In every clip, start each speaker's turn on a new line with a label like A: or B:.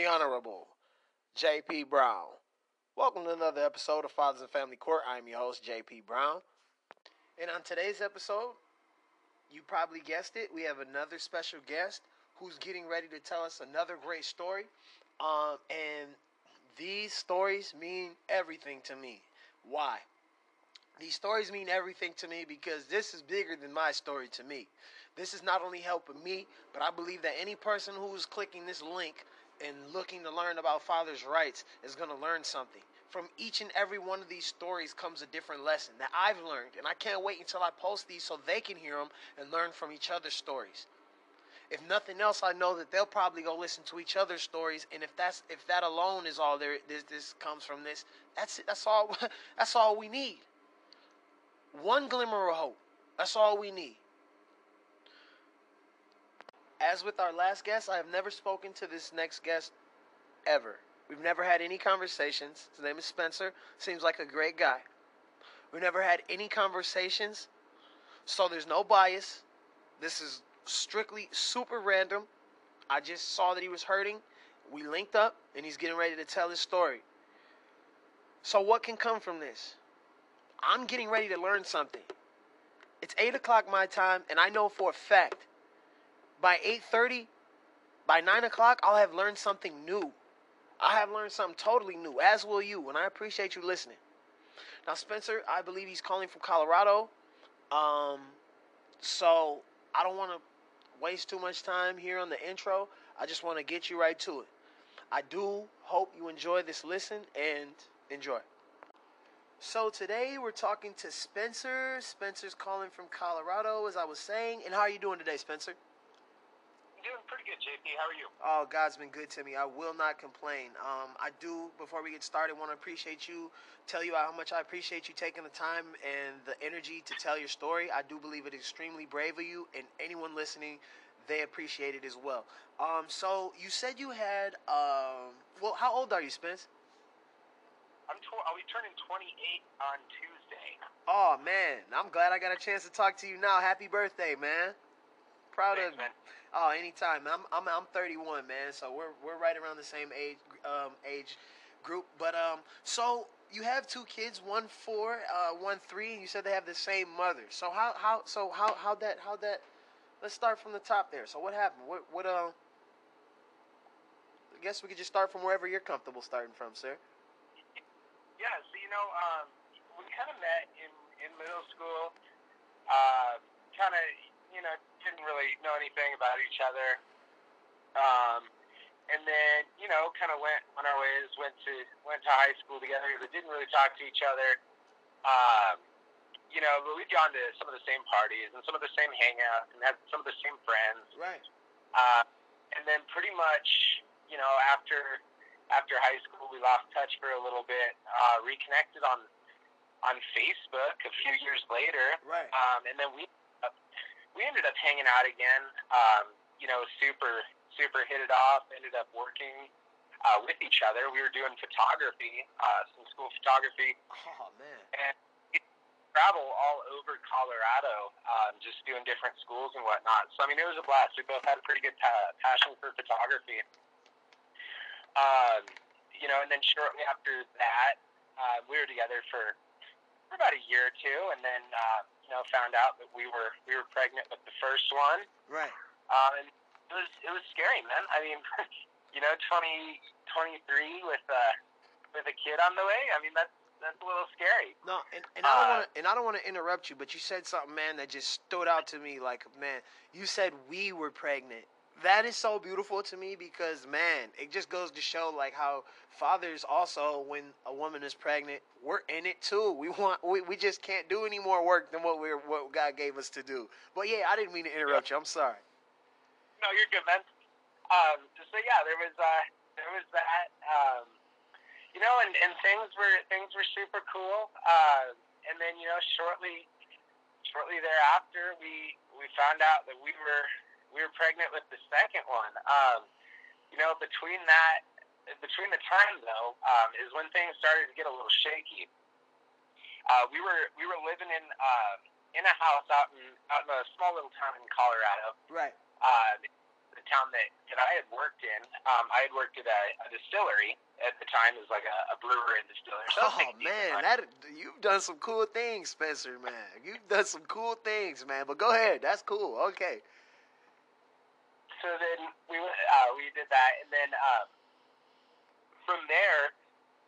A: the Honorable J.P. Brown. Welcome to another episode of Fathers and Family Court. I'm your host, J.P. Brown. And on today's episode, you probably guessed it, we have another special guest who's getting ready to tell us another great story. Um, and these stories mean everything to me. Why? These stories mean everything to me because this is bigger than my story to me. This is not only helping me, but I believe that any person who's clicking this link and looking to learn about father's rights is going to learn something. From each and every one of these stories comes a different lesson that I've learned, and I can't wait until I post these so they can hear them and learn from each other's stories. If nothing else, I know that they'll probably go listen to each other's stories, and if that's if that alone is all there this this comes from this, that's it. That's all. That's all we need. One glimmer of hope. That's all we need. As with our last guest, I have never spoken to this next guest ever. We've never had any conversations. His name is Spencer. Seems like a great guy. We've never had any conversations, so there's no bias. This is strictly super random. I just saw that he was hurting. We linked up, and he's getting ready to tell his story. So, what can come from this? I'm getting ready to learn something. It's 8 o'clock my time, and I know for a fact by 8.30, by 9 o'clock, I'll have learned something new. I have learned something totally new, as will you, and I appreciate you listening. Now, Spencer, I believe he's calling from Colorado. Um, so I don't want to waste too much time here on the intro. I just want to get you right to it. I do hope you enjoy this listen and enjoy. So today we're talking to Spencer. Spencer's calling from Colorado, as I was saying. And how are you doing today, Spencer?
B: Pretty good, JP. How are you?
A: Oh, God's been good to me. I will not complain. Um, I do, before we get started, want to appreciate you, tell you how much I appreciate you taking the time and the energy to tell your story. I do believe it is extremely brave of you, and anyone listening, they appreciate it as well. Um, so you said you had, um, well, how old are you, Spence?
B: I'm tw- I'll be turning 28 on Tuesday.
A: Oh man, I'm glad I got a chance to talk to you now. Happy birthday, man! Proud
B: Thanks,
A: of
B: man.
A: Oh, anytime. I'm I'm I'm 31, man. So we're we're right around the same age um age group. But um, so you have two kids, one four, uh, one three, and you said they have the same mother. So how how so how how that how that? Let's start from the top there. So what happened? What what uh? I guess we could just start from wherever you're comfortable starting from, sir.
B: Yeah, so you know, um, we kind of met in in middle school. Uh, kind of, you know, didn't really know anything about each other. Um, and then, you know, kind of went on our ways. Went to went to high school together, but didn't really talk to each other. Um, you know, but we'd gone to some of the same parties and some of the same hangouts and had some of the same friends.
A: Right.
B: Uh, and then pretty much, you know, after after high school, we lost touch for a little bit. Uh, reconnected on on Facebook a few years later,
A: Right.
B: um, and then we we ended up hanging out again. Um, you know, super super hit it off. Ended up working uh, with each other. We were doing photography, uh, some school photography,
A: Oh man.
B: and travel all over Colorado, um, just doing different schools and whatnot. So I mean, it was a blast. We both had a pretty good pa- passion for photography. Um, you know, and then shortly after that, uh, we were together for, for about a year or two, and then uh, you know found out that we were we were pregnant with the first one.
A: Right.
B: Um, and it was it was scary, man. I mean, you know, 20, 23 with uh, with a kid on the way. I mean, that's that's a little scary.
A: No, and, and I don't
B: Uh,
A: want to and I don't want to interrupt you, but you said something, man, that just stood out to me. Like, man, you said we were pregnant. That is so beautiful to me because, man, it just goes to show like how fathers also, when a woman is pregnant, we're in it too. We want we, we just can't do any more work than what we're what God gave us to do. But yeah, I didn't mean to interrupt you. I'm sorry.
B: No, you're good, man. Um, so yeah, there was uh, there was that. Um, you know, and, and things were things were super cool. Uh, and then you know, shortly shortly thereafter, we we found out that we were we were pregnant with the second one. Um, you know, between that between the time though um, is when things started to get a little shaky. Uh, we were we were living in uh, in a house out in out in a small little town in Colorado.
A: Right.
B: Uh, the town that, that I had worked in, um, I had worked at a, a distillery at the time. It was like a, a brewer and distiller. So
A: oh man, that you've done some cool things, Spencer. Man, you've done some cool things, man. But go ahead, that's cool. Okay.
B: So then we uh, we did that, and then um, from there,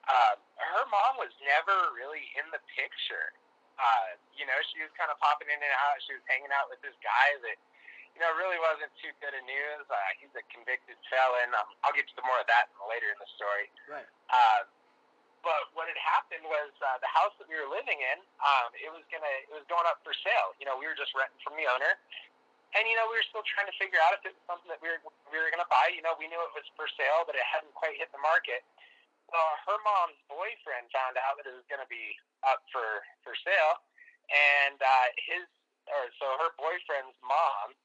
B: uh, her mom was never really in the picture. Uh, you know, she was kind of popping in and out. She was hanging out with this guy that you know, really wasn't too good of news. Uh, he's a convicted felon. Um, I'll get to more of that later in the story.
A: Right.
B: Uh, but what had happened was uh, the house that we were living in, um, it was gonna, it was going up for sale. You know, we were just renting from the owner, and you know, we were still trying to figure out if it was something that we were we were gonna buy. You know, we knew it was for sale, but it hadn't quite hit the market. Well, her mom's boyfriend found out that it was gonna be up for for sale, and uh, his, or so her boyfriend's mom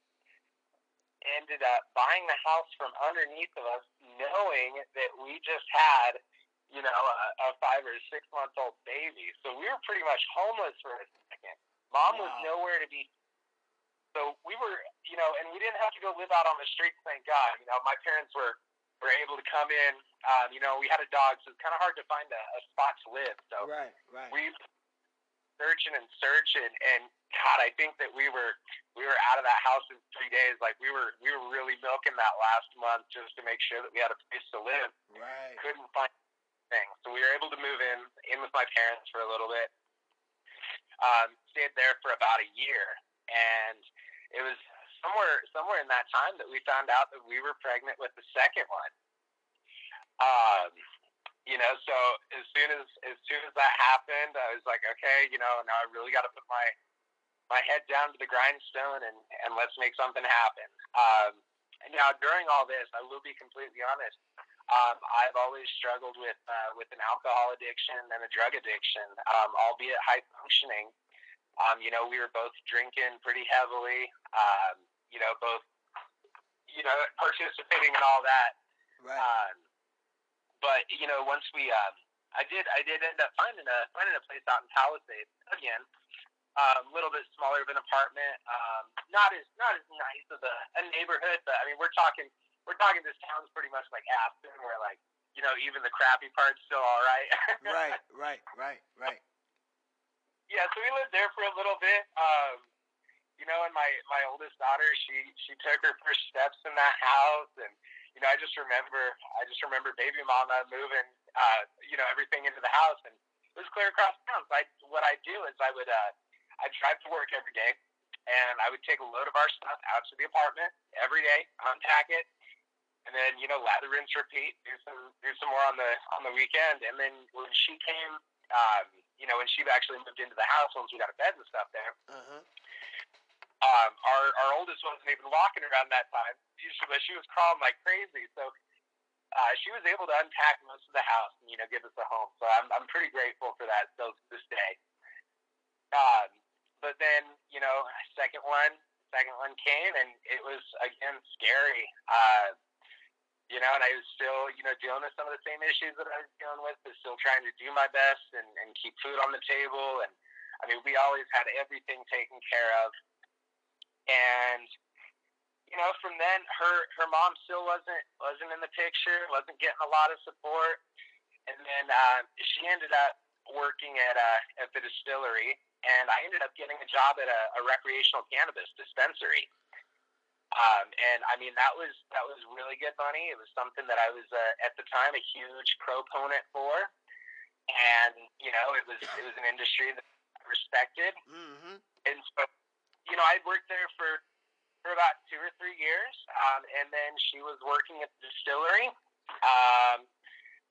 B: ended up buying the house from underneath of us, knowing that we just had, you know, a, a five or six month old baby. So we were pretty much homeless for a second. Mom wow. was nowhere to be. So we were, you know, and we didn't have to go live out on the streets, thank God. You know, my parents were were able to come in. Um, you know, we had a dog, so it's kind of hard to find a, a spot to live. So
A: right, right.
B: we searching and searching, and God, I think that we were we were out of that house in three days. Like we were we were really milking that last month just to make sure that we had a place to live.
A: Right.
B: Couldn't find anything, so we were able to move in in with my parents for a little bit. Um, stayed there for about a year, and it was somewhere somewhere in that time that we found out that we were pregnant with the second one. Um, you know, so as soon as as soon as that happened, I was like, okay, you know, now I really got to put my my head down to the grindstone and and let's make something happen. Um, and now during all this, I will be completely honest. Um, I've always struggled with uh, with an alcohol addiction and a drug addiction, um, albeit high functioning. Um, you know, we were both drinking pretty heavily. Um, you know, both you know participating in all that.
A: Right.
B: Um, but you know, once we, um, I did, I did end up finding a finding a place out in Palisades again, a um, little bit smaller of an apartment, um, not as not as nice of a, a neighborhood, but I mean, we're talking, we're talking. This town's pretty much like Aspen, where like you know, even the crappy part's still all right.
A: right, right, right, right.
B: Yeah, so we lived there for a little bit. Um, you know, and my my oldest daughter, she she took her first steps in that house, and you know, I just remember, I just remember baby mama moving, uh, you know, everything into the house, and it was clear across town. So I, what I do is I would, uh, I drive to work every day, and I would take a load of our stuff out to the apartment every day, unpack it, and then you know, lather, rinse, repeat, do some, do some more on the on the weekend, and then when she came, um, you know, when she actually moved into the house once we got a bed and stuff there.
A: Uh-huh
B: um, our our oldest wasn't even walking around that time, but she was crawling like crazy. So uh, she was able to unpack most of the house and you know give us a home. So I'm I'm pretty grateful for that still to this day. Um, but then you know second one second one came and it was again scary. Uh, you know, and I was still, you know, dealing with some of the same issues that I was dealing with, but still trying to do my best and, and keep food on the table. And I mean, we always had everything taken care of and you know, from then her her mom still wasn't wasn't in the picture, wasn't getting a lot of support, and then uh, she ended up working at uh, at the distillery, and I ended up getting a job at a, a recreational cannabis dispensary. Um, and I mean that was that was really good money. It was something that I was uh, at the time a huge proponent for, and you know it was it was an industry that I respected,
A: mm-hmm.
B: and so you know, I'd worked there for for about two or three years, um, and then she was working at the distillery. Um,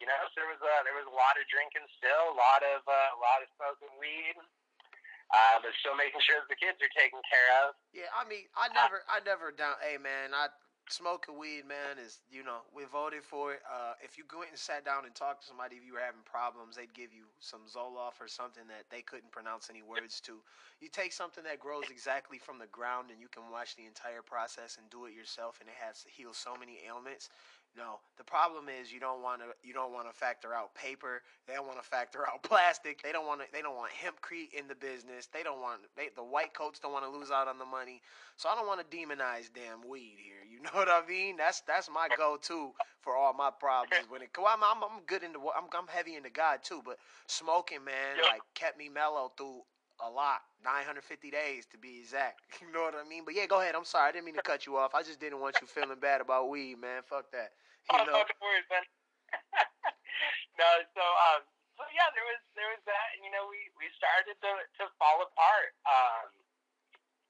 B: you know, so there was a there was a lot of drinking still, a lot of uh, a lot of smoking weed, uh, but still making sure that the kids are taken care of.
A: Yeah, I mean, I never, I never down. Hey, man, I smoking weed, man, is you know we voted for it. Uh, if you go and sat down and talked to somebody, if you were having problems, they'd give you some Zoloft or something that they couldn't pronounce any words to. You take something that grows exactly from the ground, and you can watch the entire process and do it yourself, and it has to heal so many ailments. No, the problem is you don't want to you don't want to factor out paper. They don't want to factor out plastic. They don't want to they don't want hempcrete in the business. They don't want they, the white coats don't want to lose out on the money. So I don't want to demonize damn weed here. You know what I mean? That's that's my go-to for all my problems. When it I'm I'm, I'm good into I'm I'm heavy into God too, but smoking man like kept me mellow through a lot. 950 days to be exact. You know what I mean? But yeah, go ahead. I'm sorry. I didn't mean to cut you off. I just didn't want you feeling bad about weed, man. Fuck that.
B: You oh, know? no, worries, man. no, so um, so yeah, there was there was that, and you know, we we started to to fall apart. Um,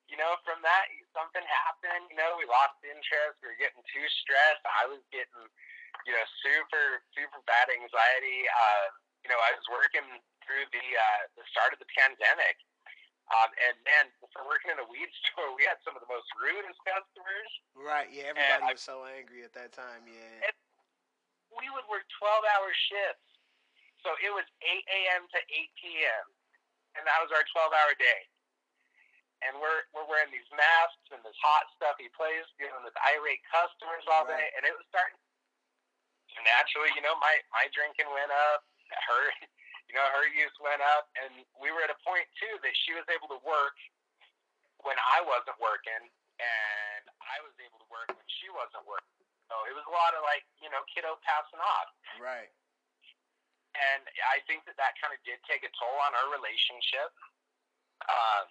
B: you know, from that something happened. You know, we lost interest. We were getting too stressed. I was getting, you know, super super bad anxiety. Uh, you know, I was working through the uh, the start of the pandemic. Um, and man, for working in a weed store, we had some of the most rudest customers.
A: Right. Yeah. Everybody and was I, so angry at that time. Yeah.
B: we would work twelve-hour shifts, so it was eight a.m. to eight p.m. and that was our twelve-hour day. And we're we're wearing these masks and this hot stuffy place, dealing with irate customers all right. day, and it was starting. So naturally, you know, my my drinking went up. Her you know, her use went up, and we were at a point too that she was able to work when I wasn't working, and I was able to work when she wasn't working. So it was a lot of like, you know, kiddo passing off.
A: Right.
B: And I think that that kind of did take a toll on our relationship. Um,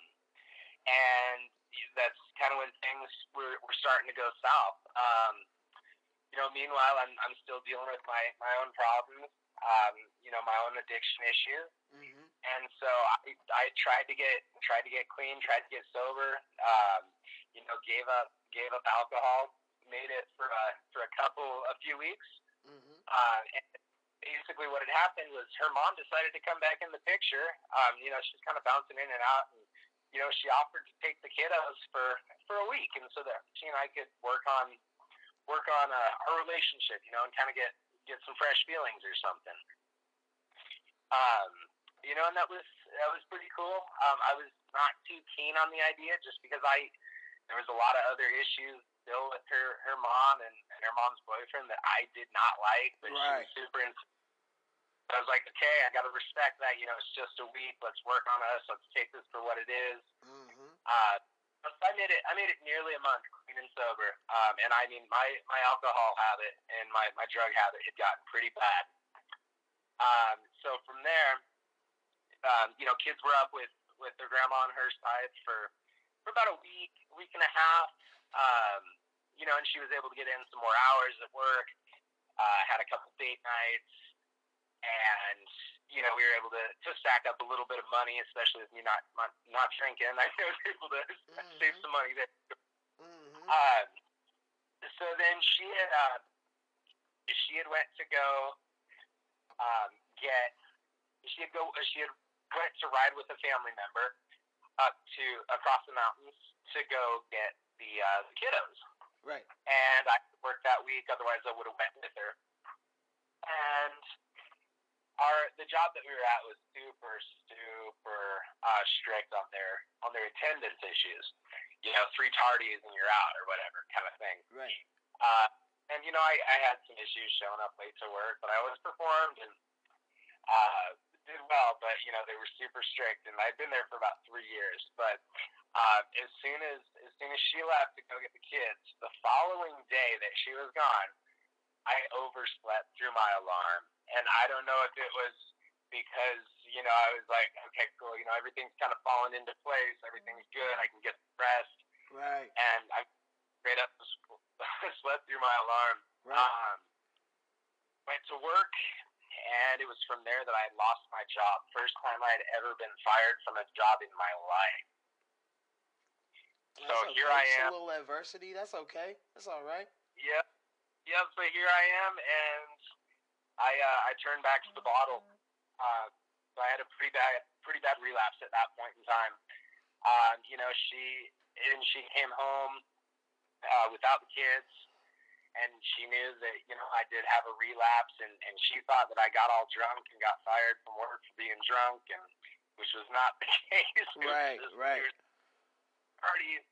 B: and that's kind of when things were, were starting to go south. Um, you know, meanwhile, I'm, I'm still dealing with my, my own problems um, you know, my own addiction issues. Mm-hmm. And so I, I tried to get tried to get clean, tried to get sober. Um, you know, gave up gave up alcohol, made it for a for a couple a few weeks. Mm-hmm. Uh, and basically, what had happened was her mom decided to come back in the picture. Um, you know, she's kind of bouncing in and out, and you know, she offered to take the kiddos for for a week, and so that she and I could work on work on uh, our relationship. You know, and kind of get get some fresh feelings or something. Um, you know, and that was that was pretty cool. Um, I was not too keen on the idea just because I there was a lot of other issues still with her her mom and, and her mom's boyfriend that I did not like, but right. she was super. Ins- I was like, okay, I got to respect that. You know, it's just a week. Let's work on us. Let's take this for what it is. Mm-hmm. Uh, I made it. I made it nearly a month clean and sober. Um, and I mean, my my alcohol habit and my my drug habit had gotten pretty bad. Um, so from there, um, you know, kids were up with with their grandma on her side for for about a week, week and a half. Um, you know, and she was able to get in some more hours at work. Uh, had a couple date nights, and you know, we were able to, to stack up a little bit of money, especially with me not not, not drinking. I was able to mm-hmm. save some money there. Mm-hmm. Uh, so then she had uh, she had went to go um, get she had go she had went to ride with a family member up to across the mountains to go get the uh, the kiddos.
A: Right.
B: And I worked that week. Otherwise, I would have went with her. And our the job that we were at was super super uh, strict on their on their attendance issues. You know, three tardies and you're out or whatever kind of thing.
A: Right.
B: Uh, and you know, I, I had some issues showing up late to work, but I always performed and uh, did well. But you know, they were super strict, and I'd been there for about three years. But uh, as soon as as soon as she left to go get the kids, the following day that she was gone, I overslept through my alarm and I don't know if it was because you know I was like, okay, cool, you know everything's kind of falling into place, everything's good, I can get rest,
A: right?
B: And I straight up slept through my alarm. Right. Um, went to work, and it was from there that I lost my job. First time I had ever been fired from a job in my life.
A: That's so okay. here I am. a little adversity. That's okay. That's all right.
B: Yep. Yep. So here I am, and I uh, I turned back to the bottle. Uh, so I had a pretty bad pretty bad relapse at that point in time. Um, you know, she and she came home uh, without the kids, and she knew that you know I did have a relapse, and and she thought that I got all drunk and got fired from work for being drunk, and which was not the case.
A: Right, right.
B: Parties,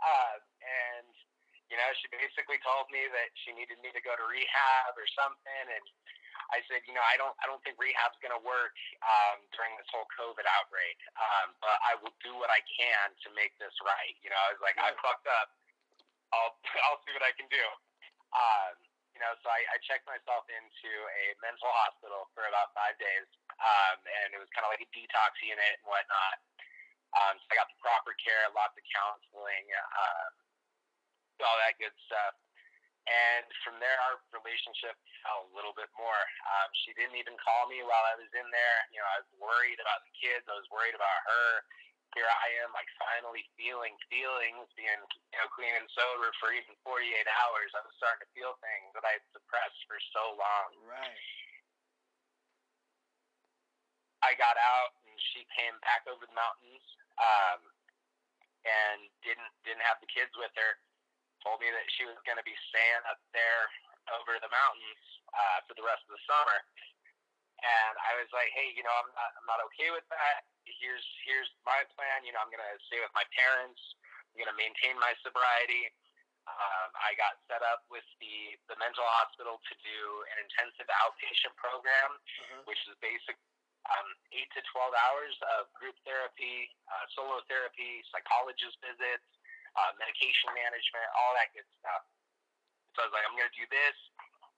B: uh, and you know, she basically told me that she needed me to go to rehab or something, and I said, you know, I don't, I don't think rehab's going to work um, during this whole COVID outbreak, um, but I will do what I can to make this right. You know, I was like, I fucked up. I'll, I'll see what I can do. Um, you know, so I, I checked myself into a mental hospital for about five days, um, and it was kind of like a detox unit and whatnot. Um, so I got the proper care, lots of counseling, um, all that good stuff. And from there, our relationship fell a little bit more. Um, she didn't even call me while I was in there. You know, I was worried about the kids. I was worried about her. Here I am, like finally feeling feelings, being you know clean and sober for even 48 hours. I was starting to feel things that I had suppressed for so long.
A: Right.
B: I got out, and she came back over the mountains, um, and didn't didn't have the kids with her. Told me that she was going to be staying up there over the mountains uh, for the rest of the summer. And I was like, hey, you know, I'm not I'm not okay with that. Here's here's my plan. You know, I'm going to stay with my parents. I'm going to maintain my sobriety. Um, I got set up with the the mental hospital to do an intensive outpatient program,
A: Uh-huh.
B: which is basic um, eight to twelve hours of group therapy, uh, solo therapy, psychologist visits, uh, medication management, all that good stuff. So I was like, I'm going to do this.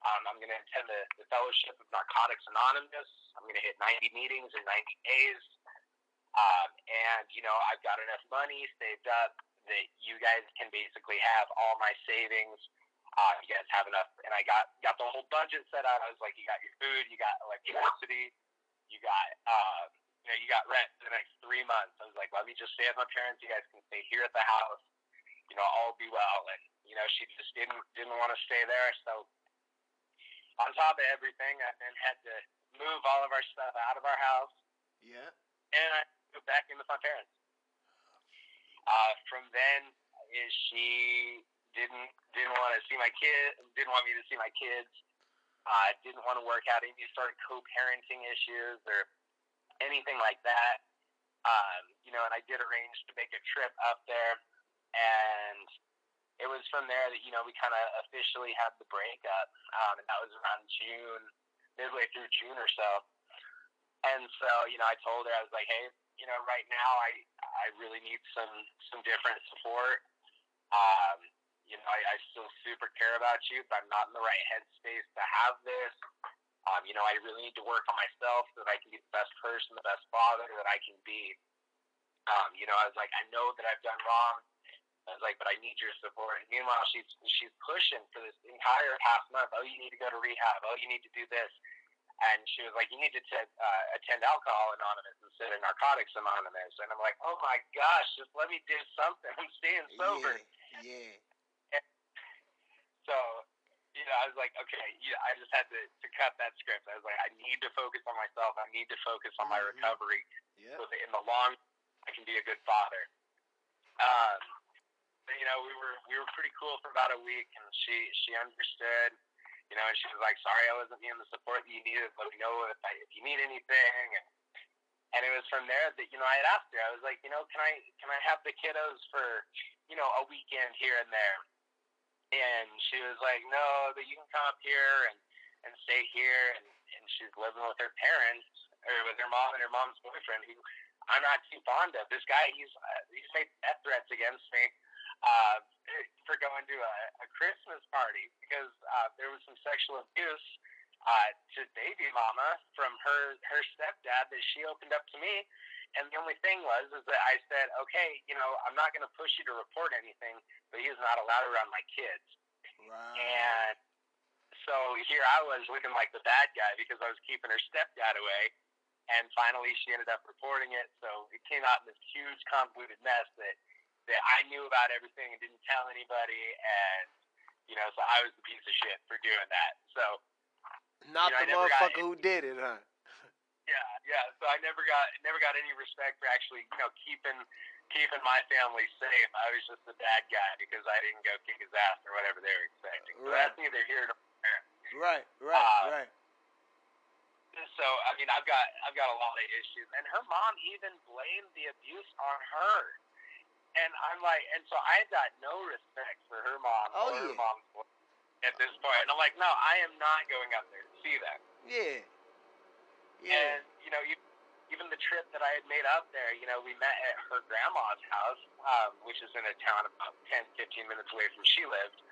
B: Um, I'm going to attend the, the Fellowship of Narcotics Anonymous. I'm going to hit 90 meetings in 90 days. Um, and, you know, I've got enough money saved up that you guys can basically have all my savings. Uh, you guys have enough. And I got, got the whole budget set out. I was like, you got your food, you got electricity, you got, uh, you know, you got rent for the next three months. I was like, let me just stay with my parents. You guys can stay here at the house. You know, all be well. And, you know, she just didn't, didn't want to stay there. So, on top of everything, I then had to move all of our stuff out of our house,
A: Yeah.
B: and I moved back in with my parents. Uh, from then, is she didn't didn't want to see my kid, didn't want me to see my kids. Uh, didn't want to work out any sort of co-parenting issues or anything like that. Um, you know, and I did arrange to make a trip up there, and it was from there that you know we kind of officially had the breakup, um, and that was around June, midway through June or so. And so, you know, I told her I was like, hey, you know, right now I I really need some some different support. Um, you know, I, I still super care about you, but I'm not in the right headspace to have this. Um, you know, I really need to work on myself so that I can be the best person, the best father that I can be. Um, you know, I was like, I know that I've done wrong. I was like, but I need your support. And meanwhile, she's she's pushing for this entire half month. Oh, you need to go to rehab. Oh, you need to do this. And she was like, you need to t- uh, attend Alcohol Anonymous instead of Narcotics Anonymous. And I'm like, oh my gosh, just let me do something. I'm staying sober.
A: Yeah.
B: So, you know, I was like, okay, yeah, I just had to, to cut that script. I was like, I need to focus on myself. I need to focus on my
A: Mhm.
B: recovery.
A: Yeah.
B: So that in the long, I can be a good father. Um, you know, we were we were pretty cool for about a week, and she she understood. You know, and she was like, "Sorry, I wasn't being the support that you needed. Let me know if I, if you need anything." And and it was from there that you know I had asked her. I was like, you know, can I can I have the kiddos for you know a weekend here and there? And she was like, no, but you can come up here and and stay here. And and she's living with her parents or with her mom and her mom's boyfriend, who I'm not too fond of. This guy, he's uh, he's made death threats against me uh, for going to a, a Christmas party because uh, there was some sexual abuse uh, to baby mama from her her stepdad that she opened up to me. And the only thing was is that I said, okay, you know, I'm not going to push you to report anything, but he's not allowed around my kids.
A: Right.
B: And so here I was looking like the bad guy because I was keeping her stepdad away. And finally, she ended up reporting it. So it came out in this huge convoluted mess that that I knew about everything and didn't tell anybody. And you know, so I was the piece of shit for doing that. So
A: Not
B: you know,
A: the motherfucker who did it, huh?
B: yeah, yeah. So I never got never got any respect for actually you know keeping keeping my family safe. I was just the bad guy because I didn't go kick his ass or whatever they were expecting. So
A: Right.
B: that's neither here nor there.
A: Right, right,
B: Uh,
A: right.
B: So I mean, I've got I've got a lot of issues, and her mom even blamed the abuse on her. And I'm like, and so I got no respect for her mom
A: Oh,
B: or her mom's at this point. And I'm like, no, I am not going up there to see them.
A: Yeah. Yeah.
B: And you know, even, even the trip that I had made up there, you know, we met at her grandma's house, um, which is in a town about 10, 15 minutes away from she lived.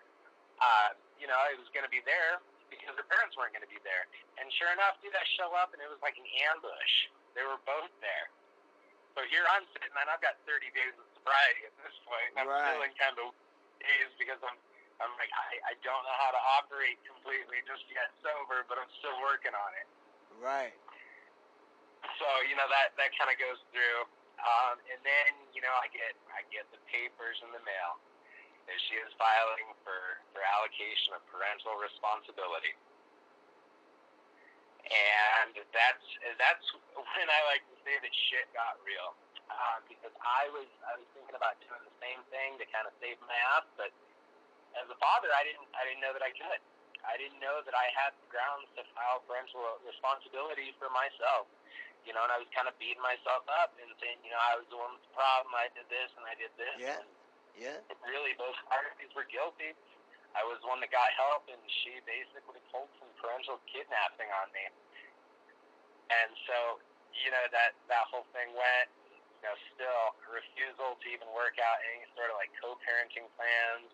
B: Uh, you know, I was going to be there because her parents weren't going to be there. And sure enough, dude, I show up and it was like an ambush. They were both there. So here I'm sitting, and I've got 30 days of sobriety at this point. And I'm
A: Right.
B: feeling kind of days because I'm, I'm like, I, I don't know how to operate completely just yet sober, but I'm still working on it.
A: Right.
B: So you know that that kind of goes through, um, and then you know I get I get the papers in the mail. that she is filing for for allocation of parental responsibility, and that's that's when I like to say that shit got real, um, because I was I was thinking about doing the same thing to kind of save my ass, but as a father, I didn't I didn't know that I could. I didn't know that I had the grounds to file parental responsibility for myself you know, and I was kind of beating myself up and saying, you know, I was the one with the problem. I did this and I did this.
A: Yeah.
B: And
A: Yeah.
B: really, both parties were guilty. I was the one that got help, and she basically pulled some parental kidnapping on me. And so, you know, that that whole thing went. Know, still refusal to even work out any sort of like co-parenting plans.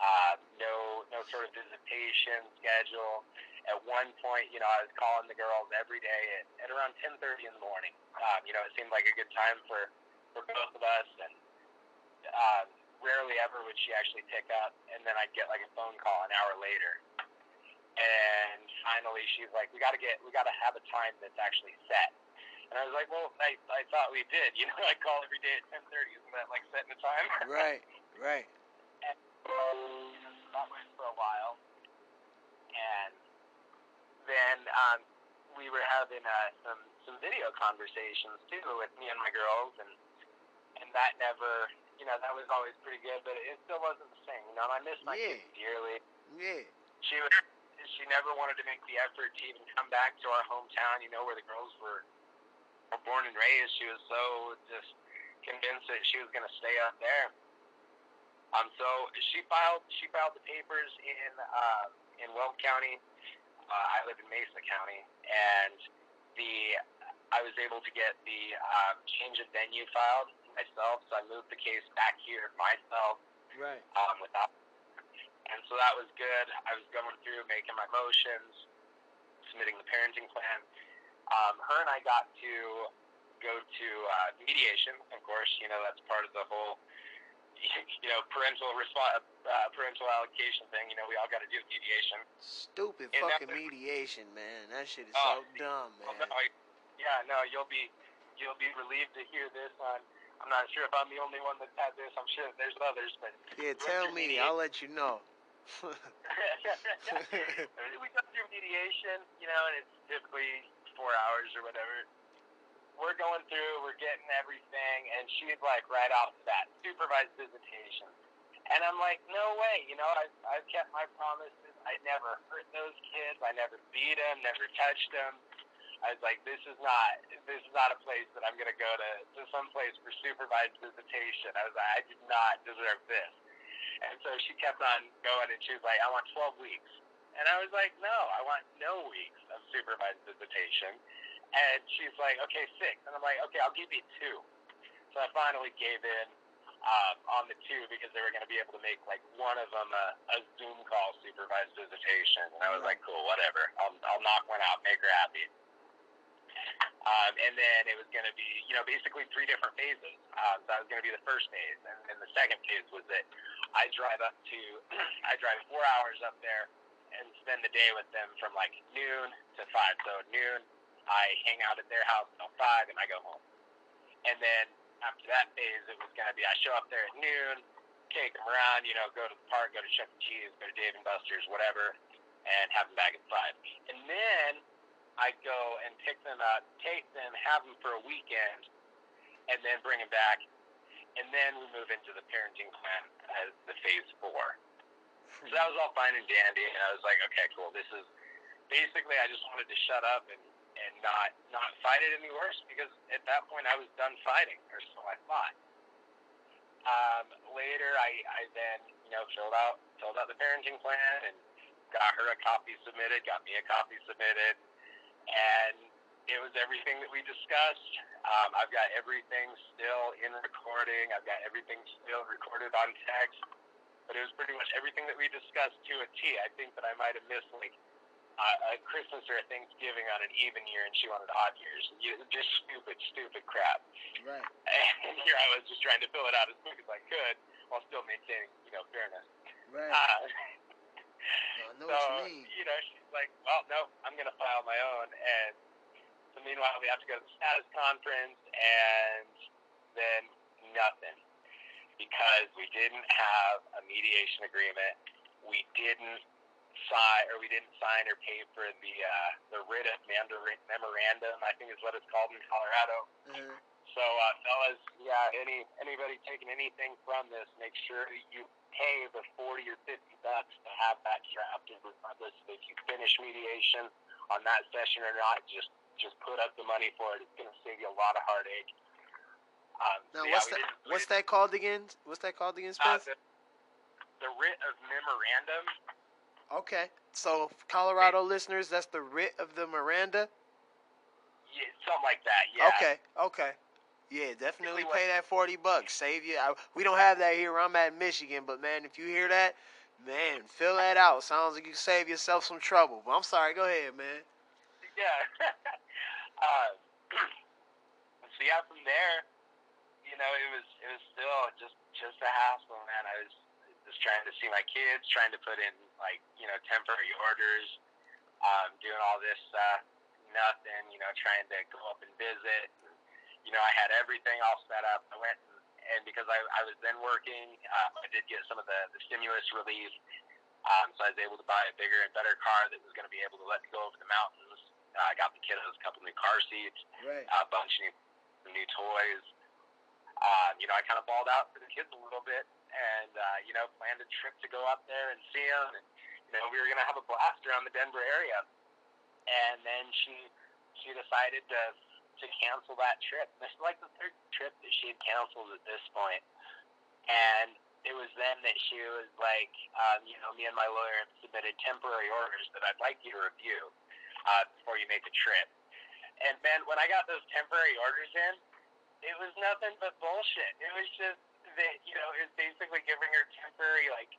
B: Uh, no, no sort of visitation schedule at one point, you know, I was calling the girls every day at, at around 10:30 in the morning. Um, you know, it seemed like a good time for for both of us, and um, rarely ever would she actually pick up. And then I'd get like a phone call an hour later, and finally she's like, "We got to get, we got to have a time that's actually set." And I was like, "Well, I I thought we did. You know, I call every day at 10:30. Isn't that like setting a time?"
A: Right. Right.
B: And that went for a while, and then um, we were having uh, some some video conversations too with me and my girls, and and that never, you know, that was always pretty good, but it still wasn't the same. You know, and I miss my
A: Yeah.
B: kids dearly.
A: Yeah.
B: She was, she never wanted to make the effort to even come back to our hometown. You know, where the girls were born and raised. She was so just convinced that she was going to stay up there. Um, so she filed she filed the papers in uh, in Weld County. Uh, I live in Mesa County, and the I was able to get the um, change of venue filed myself. So I moved the case back here myself
A: Right.
B: um, without. And so that was good. I was going through making my motions, submitting the parenting plan. Um, her and I got to go to uh, mediation. Of course, you know that's part of the whole, you know, parental response, uh, parental allocation thing. You know, we all got to do mediation.
A: Stupid
B: And
A: fucking mediation, man. That shit is
B: Oh,
A: so dumb,
B: Oh,
A: man.
B: no, I- yeah, no, you'll be you'll be relieved to hear this. On I'm not sure if I'm the only one that's had this. I'm sure there's others, but
A: Yeah, tell me. I'll let you know.
B: we go through mediation, you know, and it's typically four hours or whatever. We're going through, we're getting everything, and she's like right off the bat, supervised visitation. And I'm like, no way, you know, I've, I've kept my promises. I never hurt those kids. I never beat them, never touched them. I was like, this is not, this is not a place that I'm going to go to, to some place for supervised visitation. I was like, I do not deserve this. And so she kept on going, and she was like, I want 12 weeks. And I was like, no, I want no weeks of supervised visitation. And she's like, okay, six. And I'm like, okay, I'll give you two. So I finally gave in um, on the two because they were going to be able to make like one of them a, a Zoom call supervised visitation. And I was like, cool, whatever. I'll, I'll knock one out, make her happy. Um, and then it was going to be, you know, basically three different phases. Um, so that was going to be the first phase, and, and the second phase was that I drive up to, I drive four hours up there and spend the day with them from like noon to five. So noon, I hang out at their house until five, and I go home. And then after that phase, it was to be I show up there at noon, take them around, you know, go to the park, go to Chuck E. Cheese, go to Dave and Buster's, whatever, and have them back at five. And then I go and pick them up, take them, have them for a weekend, and then bring them back. And then we move into the parenting plan as the phase four. That was all fine and dandy, and I was like, okay, cool. This is basically I just wanted to shut up and and not not fight it any worse because at that point I was done fighting, or so I thought. um, later, I, I then you know filled out filled out the parenting plan and got her a copy submitted, got me a copy submitted, and it was everything that we discussed. Um, I've got everything still in recording. I've got everything still recorded on text. But it was pretty much everything that we discussed to a T. I think that I might have missed like uh, a Christmas or a Thanksgiving on an even year, and she wanted odd years. Just stupid, stupid crap.
A: Right.
B: And here I was just trying to fill it out as quick as I could while still maintaining, you know, fairness.
A: Right.
B: Uh,
A: I know
B: so,
A: what you mean.
B: you know, she's like, well, no, I'm going to file my own. And so meanwhile, we have to go to the status conference, and then nothing because we didn't have a mediation agreement. We didn't sign, or we didn't sign or pay for the uh, the writ of memorandum. I think is what it's called in Colorado.
A: Uh-huh.
B: So, uh, fellas, yeah, any anybody taking anything from this, make sure you pay the forty or fifty bucks to have that drafted, regardless if you finish mediation on that session or not. Just just put up the money for it. It's going to save you a lot of heartache. Um,
A: Now,
B: yeah,
A: what's that? What's that called again? What's that called again,
B: Uh, the, the writ of memorandum.
A: Okay. So, Colorado listeners, that's the writ of the Miranda.
B: Yeah, something like that. Yeah.
A: Okay. Okay. Yeah, definitely pay that forty bucks. Save you. I, we don't have that here. I'm at Michigan, but man, if you hear that, man, fill that out. Sounds like you save yourself some trouble. But I'm sorry. Go ahead, man.
B: Yeah. uh, so yeah, from there, you know, it was it was still just just a hassle, man. I was just trying to see my kids, trying to put in like you know temporary orders, um, doing all this uh, nothing, you know, trying to go up and visit. You know, I had everything all set up. I went and, and because I, I was then working, um, I did get some of the, the stimulus relief. Um, so I was able to buy a bigger and better car that was going to be able to let me go over the mountains. Uh, I got the kiddos a couple new car seats,
A: Right.
B: a bunch of new, new toys. Um, you know, I kind of balled out for the kids a little bit, and uh, you know, planned a trip to go up there and see them. And you know, we were gonna have a blast around the Denver area. And then she she decided to to cancel that trip. This is like the third trip that she had canceled at this point. And it was then that she was like, um, you know, me and my lawyer have submitted temporary orders that I'd like you to review uh, before you make the trip. And man, when I got those temporary orders in, it was nothing but bullshit. It was just that, you know, it was basically giving her temporary, like,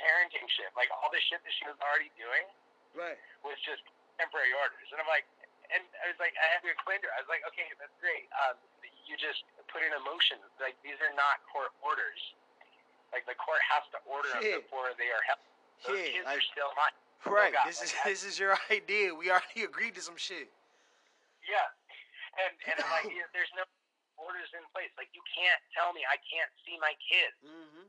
B: parenting shit. Like, all the shit that she was already doing
A: Right.
B: was just temporary orders. And I'm like, and I was like, I had to explain to her. I was like, okay, that's great. Um, you just put in a motion. Like, these are not court orders. Like, the court has to order them before they are held. Those
A: Yeah,
B: kids
A: like-
B: are still mine.
A: Right. This is
B: I-
A: this is your idea. We already agreed to some shit.
B: Yeah. And, and I'm like, yeah, there's no orders in place. Like, you can't tell me I can't see my kids.
A: Mm-hmm.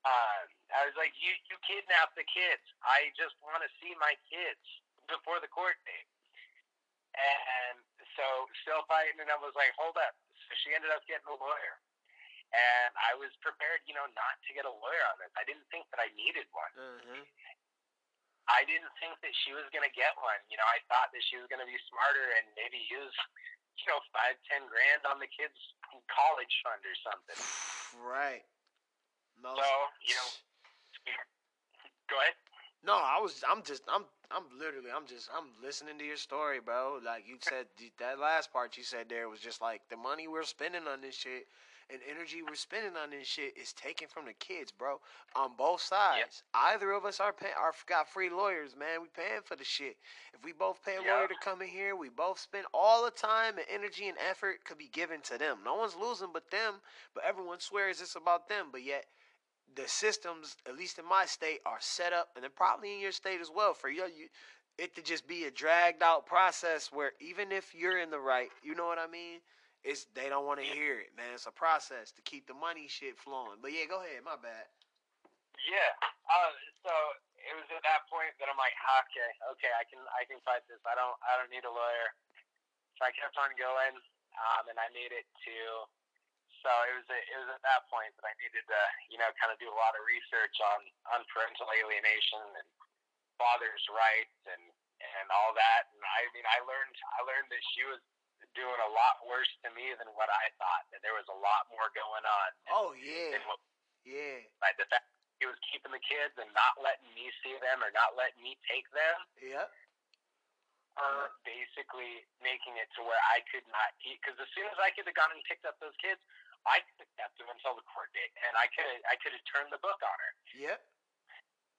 B: Um, I was like, you, you kidnapped the kids. I just want to see my kids before the court date. And so, still fighting, and I was like, hold up. So she ended up getting a lawyer. And I was prepared, you know, not to get a lawyer on this. I didn't think that I needed one.
A: Mm-hmm.
B: I didn't think that she was going to get one. You know, I thought that she was going to be smarter and maybe use, you know, five, ten grand on the kids' college fund or something.
A: Right. No.
B: So, you know, go ahead.
A: No, I was. I'm just. I'm. I'm literally. I'm just. I'm listening to your story, bro. Like you said, that last part you said there was just like the money we're spending on this shit and energy we're spending on this shit is taken from the kids, bro. On both sides. Either of us are paying. Are got free lawyers, man. We paying for the shit. If we both pay a
B: Yeah.
A: lawyer to come in here, we both spend all the time and energy and effort could be given to them. No one's losing but them. But everyone swears it's about them. But yet the systems, at least in my state, are set up, and then probably in your state as well, for you, you it to just be a dragged out process where even if you're in the right, you know what I mean? It's they don't want to hear it, man. It's a process to keep the money shit flowing. But yeah, go ahead. My bad.
B: Yeah. Uh, so it was at that point that I'm like, okay, okay, I can I can fight this. I don't I don't need a lawyer. So I kept on going, um, and I made it to. So it was it was at that point that I needed to you know kind of do a lot of research on on parental alienation and father's rights and and all that. And I mean I learned I learned that she was doing a lot worse to me than what I thought. That there was a lot more going on.
A: Oh yeah,
B: than what,
A: yeah.
B: like the fact he was keeping the kids and not letting me see them or not letting me take them.
A: Yep.
B: Or basically making it to where I could not eat. Because as soon as I could have gone and picked up those kids, I could have kept them until the court date, and I could I could have turned the book on her.
A: Yep.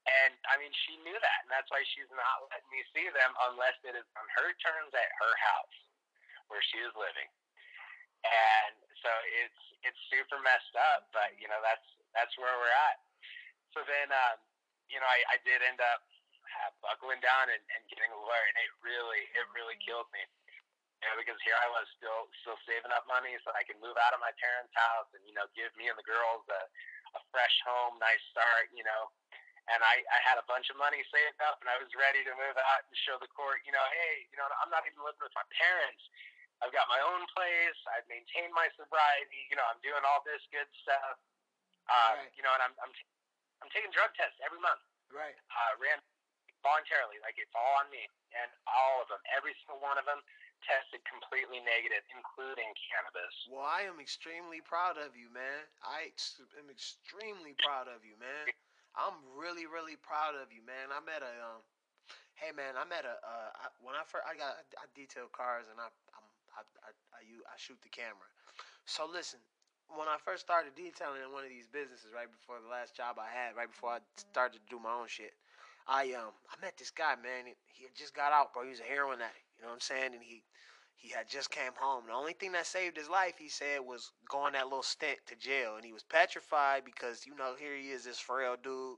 B: And I mean, she knew that, and that's why she's not letting me see them unless it is on her terms at her house where she is living. And so it's it's super messed up, but you know that's that's where we're at. So then, um, you know, I, I did end up uh, buckling down and, and getting a lawyer, and it really it really killed me. You know, because here I was still still saving up money so I could move out of my parents' house and you know give me and the girls a, a fresh home, nice start. You know, and I, I had a bunch of money saved up and I was ready to move out and show the court, you know, hey, you know, I'm not even living with my parents. I've got my own place. I've maintained my sobriety. You know, I'm doing all this good stuff. Um,
A: Right.
B: You know, and I'm I'm, t- I'm taking drug tests every month.
A: Right.
B: Uh, ran voluntarily, like it's all on me, and all of them, every single one of them, tested completely negative, including cannabis.
A: Well, I am extremely proud of you, man. I ex- am extremely proud of you, man. I'm really, really proud of you, man. I met a um. Hey, man, I met a uh. I, when I first I got I detail cars and I I I I, I shoot the camera. So listen, when I first started detailing in one of these businesses, right before the last job I had, right before I started to do my own shit, I um I met this guy, man. He, he had just got out, bro. He was a heroin addict. You know what I'm saying? And he he had just came home. The only thing that saved his life, he said, was going that little stint to jail, and he was petrified because you know here he is, this frail dude.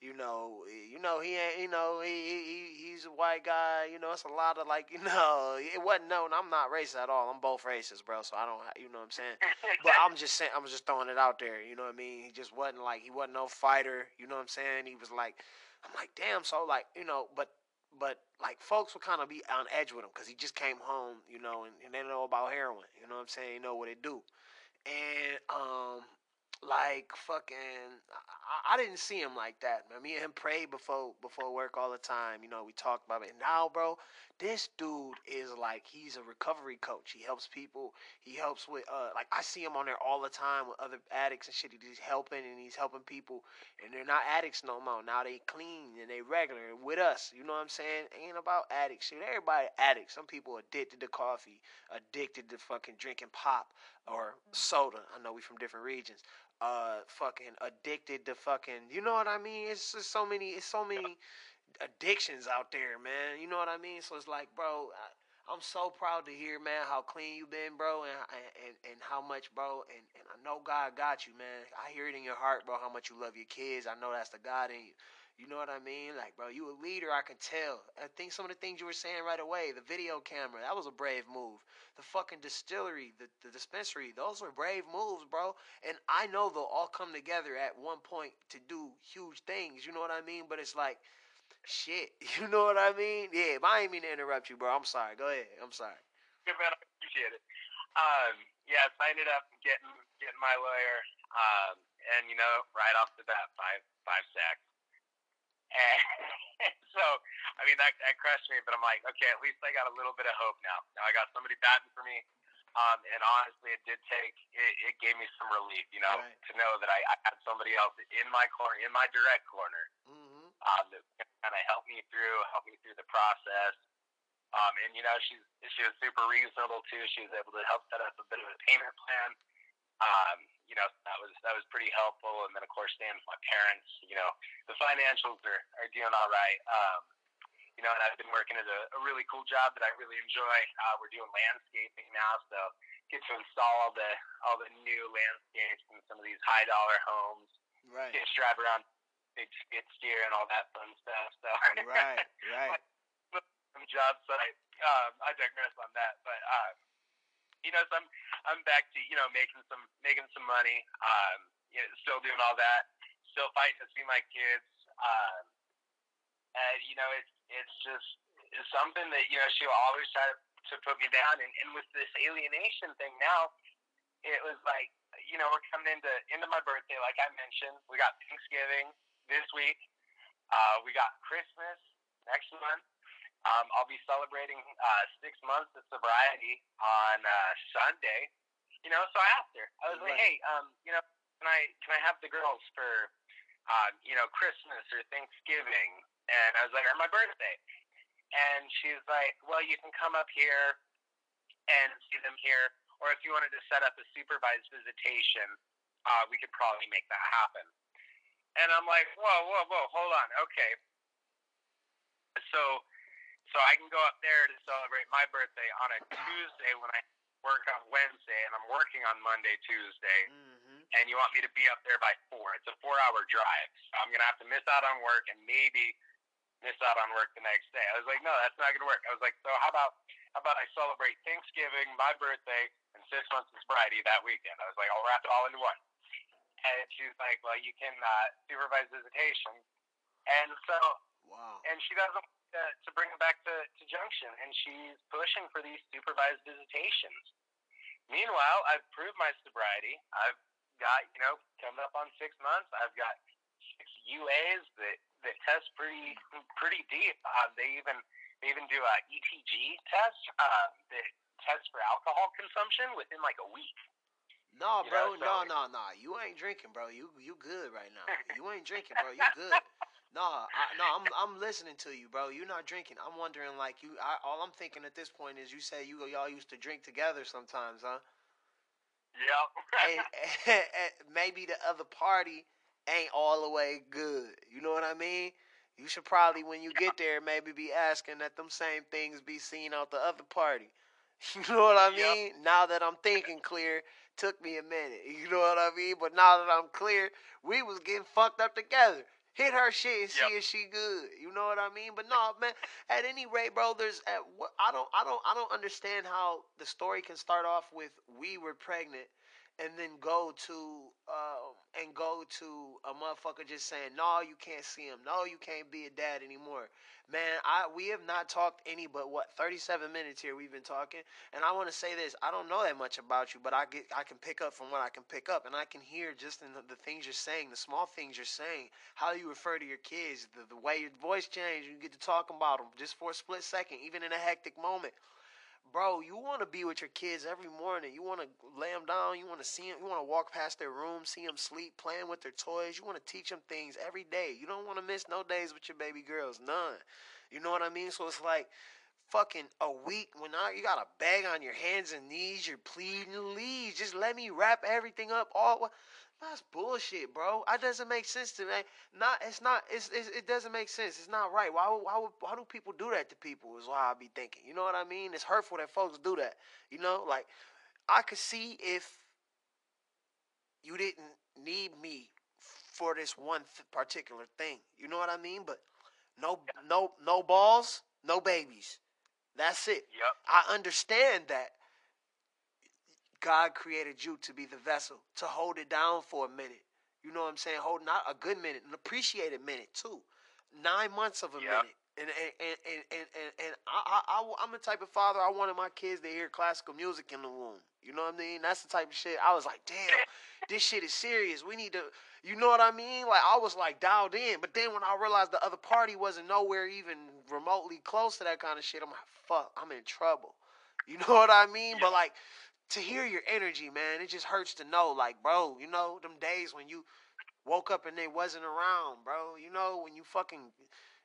A: You know, you know he ain't. You know he, he he's a white guy. You know it's a lot of like you know it wasn't known. I'm not racist at all. I'm both races, bro. So I don't. You know what I'm saying? But I'm just saying. I'm just throwing it out there. You know what I mean? He just wasn't like he wasn't no fighter. You know what I'm saying? He was like, I'm like, damn. So like you know, but but like folks would kind of be on edge with him because he just came home, you know, and, and they know about heroin. You know what I'm saying? They know what it do, and um, like fucking, I, I didn't see him like that. Man. Me and him prayed before before work all the time. You know, we talked about it. And now, bro, this dude is like he's a recovery coach. He helps people. He helps with uh, like I see him on there all the time with other addicts and shit. He's helping and he's helping people, and they're not addicts no more. Now they clean and they regular with us. You know what I'm saying? Ain't about addicts. Shit, everybody addicts. Some people addicted to coffee, addicted to fucking drinking pop or soda. I know we from different regions. Uh, fucking addicted to fucking. You know what I mean? It's just so many. It's so many addictions out there, man. You know what I mean? So it's like, bro. I, I'm so proud to hear, man, how clean you been, bro, and and and how much, bro, and and I know God got you, man. I hear it in your heart, bro, how much you love your kids. I know that's the God in you. You know what I mean? Like, bro, you a leader. I can tell. I think some of the things you were saying right away, the video camera, that was a brave move. The fucking distillery, the, the dispensary, those were brave moves, bro. And I know they'll all come together at one point to do huge things. You know what I mean? But it's like, shit. You know what I mean? Yeah, but I ain't mean to interrupt you, bro. I'm sorry. Go ahead. I'm sorry.
B: Good man, I appreciate it. Um, yes, I ended up getting getting my lawyer, um, and you know, right off the bat, five five sacks. And so, I mean, that that crushed me. But I'm like, okay, at least I got a little bit of hope now. Now I got somebody batting for me. Um, and honestly, it did take it, it gave me some relief, you know,
A: Right.
B: to know that I, I had somebody else in my corner, in my direct corner,
A: Mm-hmm.
B: Um, that kind of helped me through, helped me through the process. Um, and you know, she's she was super reasonable too. She was able to help set up a bit of a payment plan. Um, you know, that was that was pretty helpful. And then of course, staying with my parents. You know, the financials are are doing all right. Um, you know, and I've been working at a, a really cool job that I really enjoy. Uh, we're doing landscaping now, so get to install all the all the new landscapes in some of these high dollar homes.
A: Right.
B: Get to drive around big skid steer and all that fun stuff. So
A: Right. Right.
B: some job site. Um, I digress on that, but um, you know, so I'm I'm back to you know making some making some money. Um, you know, still doing all that, still fighting to see my kids. Um, and you know, it's it's just it's something that you know she'll always try to, to put me down. And, and with this alienation thing now, it was like you know we're coming into into my birthday, like I mentioned. We got Thanksgiving this week. Uh, we got Christmas next month. Um, I'll be celebrating uh, six months of sobriety on uh, Sunday. You know, so I asked her. I was like, "Hey, um, you know, can I can I have the girls for, uh, you know, Christmas or Thanksgiving?" And I was like, "Or my birthday." And she's like, "Well, you can come up here and see them here, or if you wanted to set up a supervised visitation, uh, we could probably make that happen." And I'm like, "Whoa, whoa, whoa, hold on, okay." So, so I can go up there to celebrate my birthday on a Tuesday when I work on Wednesday, and I'm working on Monday, Tuesday
A: Mm-hmm.
B: and you want me to be up there by four. It's a four hour drive. So I'm gonna have to miss out on work and maybe miss out on work the next day. I was like, no, that's not gonna work. I was like, so how about how about I celebrate Thanksgiving, my birthday, and six months of sobriety that weekend? I was like, I'll wrap it all into one. And she's like, well, you can uh, supervise visitation. And so,
A: Wow.
B: and she doesn't want to, to bring it back to, to Junction, and she's pushing for these supervised visitations. Meanwhile, I've proved my sobriety. I've got, you know, coming up on six months. I've got six UAs that, that test pretty pretty deep. Uh, they even they even do a ETG test uh, that tests for alcohol consumption within like a week.
A: No,
B: You
A: bro,
B: know,
A: no,
B: so-
A: no, no. You ain't drinking, bro. You you good right now. You ain't drinking, bro. You good. No, I, no, I'm I'm listening to you, bro. You're not drinking. I'm wondering, like you. I, all I'm thinking at this point is you say you y'all used to drink together sometimes, huh?
B: Yep.
A: and, and maybe the other party ain't all the way good. You know what I mean? You should probably, when you get there, maybe be asking that them same things be seen out the other party. You know what I
B: Yep.
A: mean? Now that I'm thinking clear, took me a minute. You know what I mean? But now that I'm clear, we was getting fucked up together. Hit her shit and see
B: Yep.
A: if she good. You know what I mean? But no, man. At any rate, bro, there's at I don't I don't I don't understand how the story can start off with we were pregnant and then go to um and go to a motherfucker just saying no you can't see him. No you can't be a dad anymore. Man i we have not talked any but what 37 minutes here we've been talking. And i want to say this i don't know that much about you but i get i can pick up from what i can pick up. And i can hear just in the, the things you're saying the small things you're saying how you refer to your kids the, the way your voice changed you get to talking about them just for a split second even in a hectic moment bro, you want to be with your kids every morning. You want to lay them down. You want to see them. You want to walk past their room, see them sleep, playing with their toys. You want to teach them things every day. You don't want to miss no days with your baby girls, none. You know what I mean? So it's like fucking a week when I, you got a bag on your hands and knees. You're pleading leave. Just let me wrap everything up. All that's bullshit, bro. That doesn't make sense to me. Not, it's not. It's, it's it doesn't make sense. It's not right. Why, why, why do people do that to people? Is why I be thinking. You know what I mean? It's hurtful that folks do that. You know, like I could see if you didn't need me for this one th- particular thing. You know what I mean? But no, no, no balls, no babies. That's it.
B: Yep.
A: I understand that God created you to be the vessel, to hold it down for a minute. You know what I'm saying? Hold not a good minute, an appreciated minute too. Nine months of a minute. And and, and, and, and, and, I, I, I, I'm the type of father I wanted my kids to hear classical music in the womb. You know what I mean? That's the type of shit I was like, damn, this shit is serious. We need to, you know what I mean? Like I was like dialed in, but then when I realized the other party wasn't nowhere even remotely close to that kind of shit, I'm like, fuck, I'm in trouble. You know what I mean? But like to hear your energy, man, it just hurts to know, like, bro, you know, them days when you woke up and they wasn't around, bro. You know, when you fucking,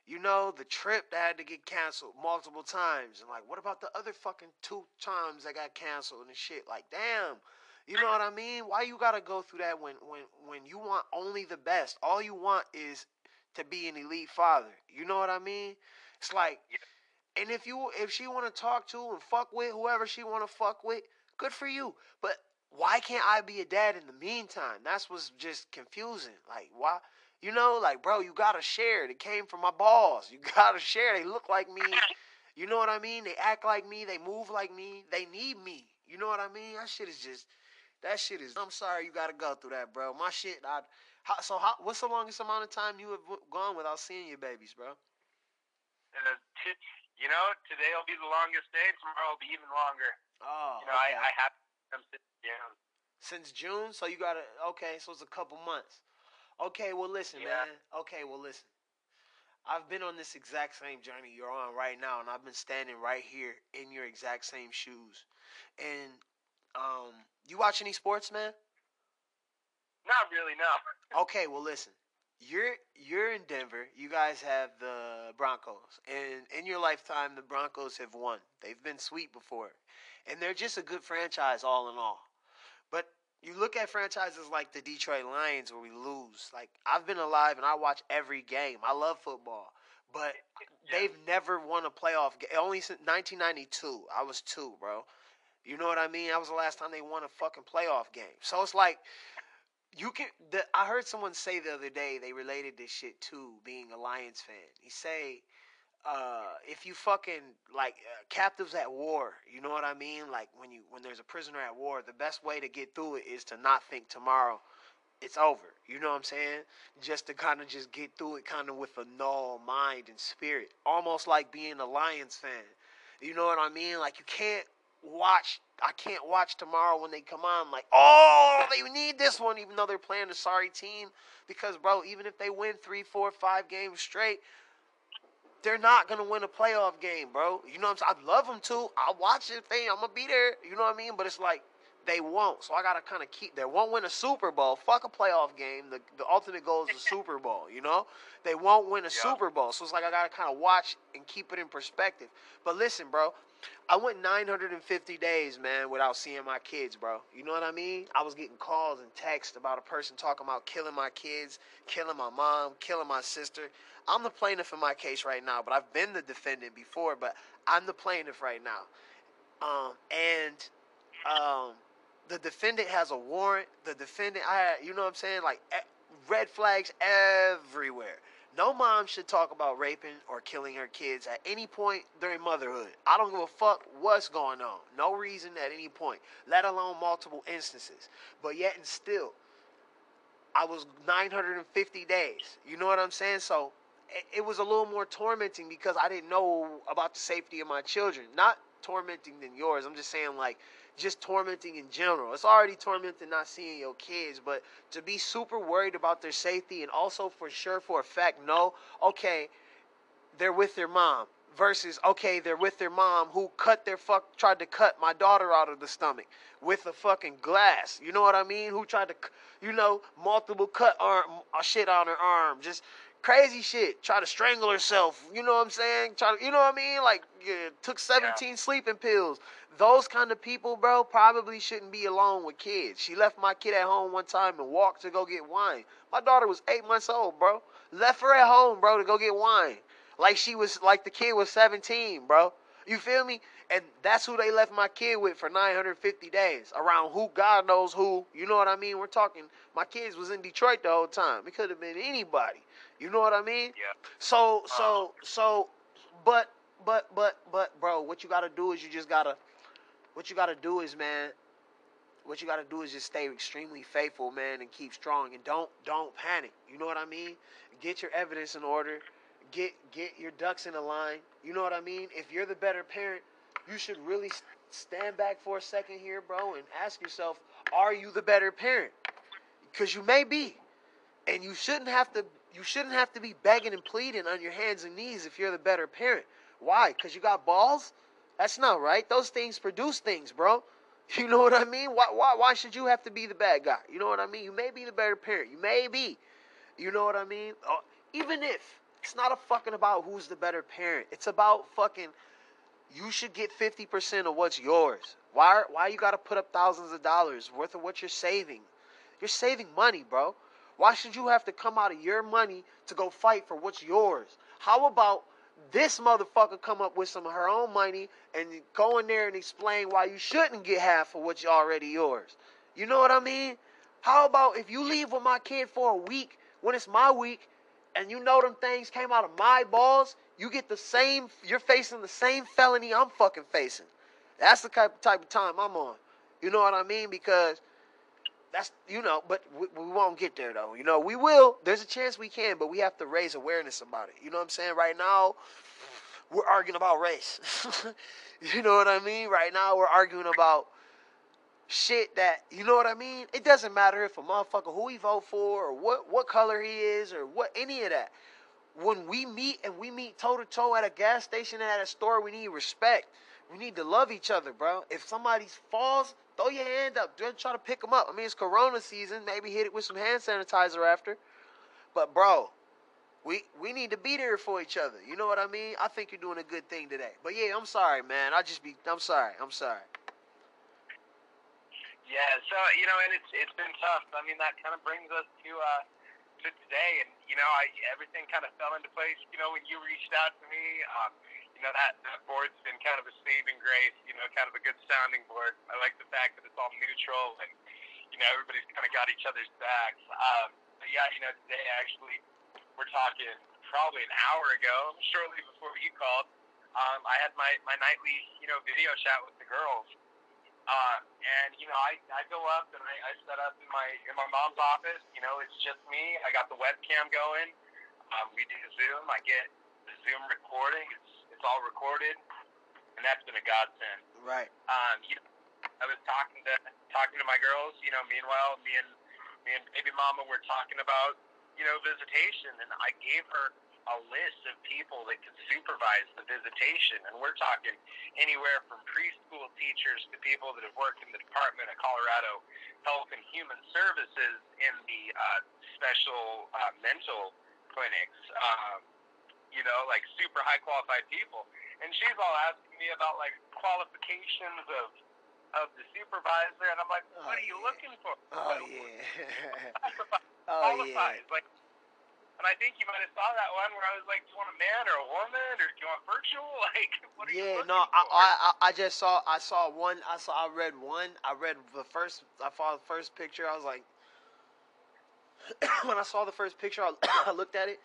A: you know, the trip that had to get canceled multiple times, and like, what about the other fucking two times that got canceled and shit? Like, damn. You know what I mean? Why you gotta go through that when when when you want only the best? All you want is to be an elite father. You know what I mean? It's like, and if you if she want to talk to and fuck with whoever she want to fuck with, good for you. But why can't I be a dad in the meantime? That's what's just confusing. Like why? You know, like bro, you gotta share. It came from my balls. You gotta share. They look like me. You know what I mean? They act like me. They move like me. They need me. You know what I mean? That shit is just. That shit is. I'm sorry you gotta go through that, bro. My shit. I. How, so how? What's the longest amount of time you have gone without seeing your babies, bro?
B: Uh, t- you know, today will be the longest day. Tomorrow will be even longer.
A: Oh,
B: You know,
A: okay.
B: I, I have them sit down.
A: Since June, so you got to okay, so it's a couple months. Okay, well listen,
B: Yeah.
A: man. Okay, well listen. I've been on this exact same journey you're on right now, and I've been standing right here in your exact same shoes. And um, you watch any sports, man?
B: Not really, no.
A: Okay, well listen. You're you're in Denver. You guys have the Broncos, and in your lifetime, the Broncos have won. They've been sweet before, and they're just a good franchise all in all. But you look at franchises like the Detroit Lions where we lose. Like I've been alive and I watch every game. I love football, but
B: Yeah.
A: they've never won a playoff game. Only since 1992. I was two, bro. You know what I mean? That was the last time they won a fucking playoff game. So it's like you can. The, I heard someone say the other day they related this shit to being a Lions fan. He say, uh, if you fucking like uh, captives at war, you know what I mean? Like when you when there's a prisoner at war, the best way to get through it is to not think tomorrow it's over. You know what I'm saying? Just to kind of just get through it kind of with a null mind and spirit. Almost like being a Lions fan. You know what I mean? Like you can't watch I can't watch tomorrow when they come on like, "Oh, they need this one even though they're playing a sorry team." Because bro, even if they win three, four, five games straight, they're not gonna win a playoff game, bro. You know what I'm saying? I'd love them to. I'll watch it. They, I'm gonna be there. You know what I mean? But it's like they won't. So I gotta kind of keep. They won't win a Super Bowl. Fuck a playoff game. The the ultimate goal is the Super Bowl. You know? They won't win a
B: Yeah.
A: Super Bowl. So it's like I gotta kind of watch and keep it in perspective. But listen, bro. I went 950 days, man, without seeing my kids, bro. You know what I mean? I was getting calls and texts about a person talking about killing my kids, killing my mom, killing my sister. I'm the plaintiff in my case right now, but I've been the defendant before, but I'm the plaintiff right now. Um, and um, the defendant has a warrant. The defendant, I, you know what I'm saying? Like red flags everywhere. No mom should talk about raping or killing her kids at any point during motherhood. I don't give a fuck what's going on. No reason at any point, let alone multiple instances. But yet and still, I was 950 days. You know what I'm saying? So it was a little more tormenting because I didn't know about the safety of my children. Not tormenting than yours. I'm just saying like just tormenting in general. It's already tormenting not seeing your kids, but to be super worried about their safety and also for sure for a fact know, okay, they're with their mom versus okay, they're with their mom who cut their fuck tried to cut my daughter out of the stomach with a fucking glass. You know what I mean? Who tried to you know, multiple cut arm uh, shit on her arm. Just crazy shit. Try to strangle herself. You know what I'm saying? Try to, you know what I mean? Like yeah, took 17 sleeping pills. Those kind of people, bro, probably shouldn't be alone with kids. She left my kid at home one time and walked to go get wine. My daughter was eight months old, bro. Left her at home, bro, to go get wine. Like she was, like the kid was 17, bro. You feel me? And that's who they left my kid with for 950 days. Around who God knows who. You know what I mean? We're talking. My kids was in Detroit the whole time. It could have been anybody. You know what I mean?
B: Yeah.
A: So so uh-huh. so, but but but but bro, what you gotta do is you just gotta, what you gotta do is man, what you gotta do is just stay extremely faithful, man, and keep strong and don't don't panic. You know what I mean? Get your evidence in order. Get get your ducks in a line. You know what I mean? If you're the better parent, you should really stand back for a second here, bro, and ask yourself, are you the better parent? Because you may be and you shouldn't have to you shouldn't have to be begging and pleading on your hands and knees if you're the better parent. Why? Because you got balls? That's not right. Those things produce things, bro. You know what I mean? Why, why, why should you have to be the bad guy? You know what I mean? You may be the better parent. You may be. You know what I mean? Uh, even if it's not a fucking about who's the better parent. It's about fucking you should get 50% of what's yours. Why why you got to put up thousands of dollars worth of what you're saving? You're saving money, bro. Why should you have to come out of your money to go fight for what's yours? How about this motherfucker come up with some of her own money and go in there and explain why you shouldn't get half of what's already yours? You know what I mean? How about if you leave with my kid for a week when it's my week and you know them things came out of my balls, you get the same, you're facing the same felony I'm fucking facing. That's the type, type of time I'm on. You know what I mean? Because that's, you know, but we, we won't get there though. You know, we will. There's a chance we can, but we have to raise awareness about it. You know what I'm saying? Right now, we're arguing about race. you know what I mean? Right now, we're arguing about shit that you know what I mean. It doesn't matter if a motherfucker who he vote for or what what color he is or what any of that. when we meet and we meet toe to toe at a gas station and at a store, we need respect. We need to love each other, bro. If somebody falls, throw your hand up. Don't try to pick them up. I mean, it's Corona season. Maybe hit it with some hand sanitizer after. But bro, we we need to be there for each other. You know what I mean? I think you're doing a good thing today. But yeah, I'm sorry, man. I just be. I'm sorry. I'm sorry.
B: Yeah. So you know, and it's it's been tough. I mean, that kind of brings us to uh to today, and you know, I everything kind of fell into place. You know, when you reached out to me. Um, know that that board's been kind of a saving grace. You know, kind of a good sounding board. I like the fact that it's all neutral and you know everybody's kind of got each other's backs. Um, but yeah, you know today actually we're talking probably an hour ago, shortly before you called. Um, I had my my nightly you know video chat with the girls. Uh, and you know, I, I go up and I, I set up in my in my mom's office. You know, it's just me. I got the webcam going. Um, we do Zoom. I get the Zoom recording. It's it's all recorded, and that's been a godsend.
A: Right.
B: Um, you know, I was talking to talking to my girls. You know, meanwhile, me and me and baby mama were talking about you know visitation, and I gave her a list of people that could supervise the visitation, and we're talking anywhere from preschool teachers to people that have worked in the Department of Colorado Health and Human Services in the uh, special uh, mental clinics. Um, you know, like super high qualified people. And she's all asking me about like qualifications of of the supervisor, and I'm like, what oh, are you yeah. looking for?
A: Oh yeah. oh yeah.
B: Like, and I think you might have saw that one where I was like, do you want a man or a woman or do you want virtual? Like, what are
A: yeah,
B: you
A: no,
B: I,
A: I I just saw I saw one. I saw I read one. I read the first. I saw the first picture. I was like, when I saw the first picture, I, I looked at it.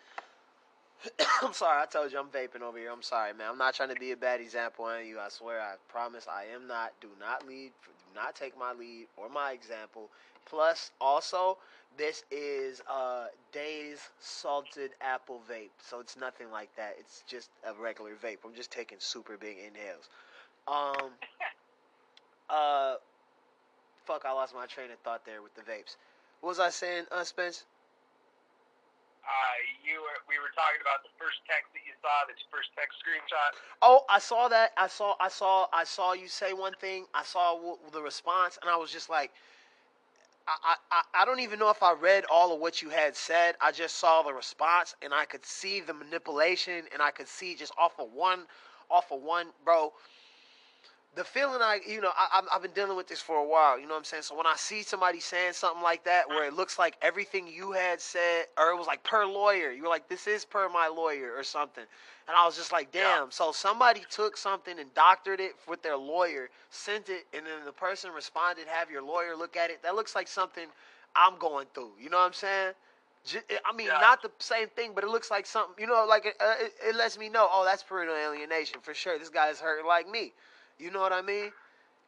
A: I'm sorry, I told you I'm vaping over here. I'm sorry, man. I'm not trying to be a bad example on you. I swear, I promise I am not. Do not lead, do not take my lead or my example. Plus, also, this is uh Days salted apple vape, so it's nothing like that. It's just a regular vape. I'm just taking super big inhales. Um, uh, fuck, I lost my train of thought there with the vapes. What was I saying, uh, Spence?
B: Uh, you were, we were talking about the first text that you saw, this first text screenshot.
A: Oh, I saw that. I saw, I saw, I saw you say one thing. I saw w- the response, and I was just like, I, I, I don't even know if I read all of what you had said. I just saw the response, and I could see the manipulation, and I could see just off of one, off of one, bro the feeling I, you know, I, I've been dealing with this for a while. You know what I'm saying? So when I see somebody saying something like that, where it looks like everything you had said, or it was like per lawyer, you were like, "This is per my lawyer" or something, and I was just like, "Damn!" Yeah. So somebody took something and doctored it with their lawyer, sent it, and then the person responded, "Have your lawyer look at it." That looks like something I'm going through. You know what I'm saying? I mean, yeah. not the same thing, but it looks like something. You know, like it, uh, it, it lets me know, oh, that's parental alienation for sure. This guy's hurting like me. You know what I mean?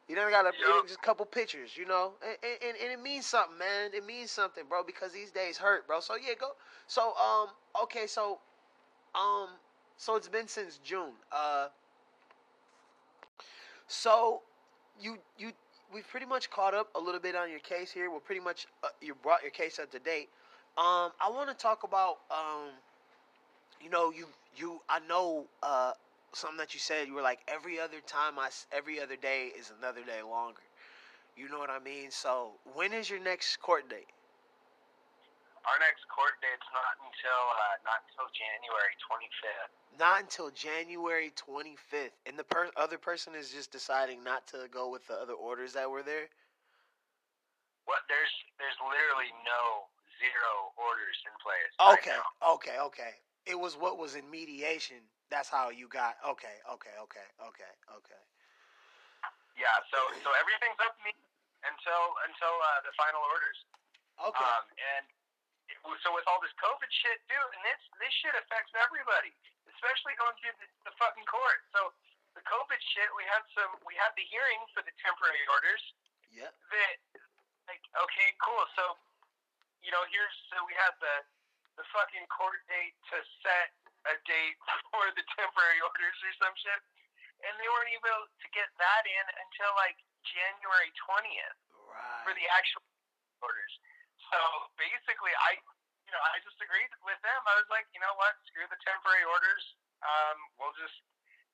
A: You never got a yep. just a couple pictures, you know, and, and, and it means something, man. It means something, bro, because these days hurt, bro. So yeah, go. So um, okay, so um, so it's been since June. Uh, so you you we've pretty much caught up a little bit on your case here. We're pretty much uh, you brought your case up to date. Um, I want to talk about um, you know, you you I know uh something that you said. You were like every other time I every other day is another day longer. You know what I mean? So when is your next court date?
B: Our next court date's not until uh, not until January 25th.
A: Not until January 25th, and the per- other person is just deciding not to go with the other orders that were there.
B: What there's there's literally no zero orders in place.
A: Okay,
B: right
A: okay, okay. It was what was in mediation that's how you got. Okay, okay, okay, okay, okay.
B: Yeah. So so everything's up to me until until uh, the final orders.
A: Okay.
B: Um, and it, so with all this COVID shit, dude, and this this shit affects everybody, especially going through the, the fucking court. So the COVID shit, we had some, we had the hearing for the temporary orders.
A: Yeah.
B: That like okay, cool. So you know, here's so we had the the fucking court date to set a date for the temporary orders or some shit, and they weren't able to get that in until like January twentieth
A: right.
B: for the actual orders. So basically, I, you know, I just agreed with them. I was like, you know what? Screw the temporary orders. Um, we'll just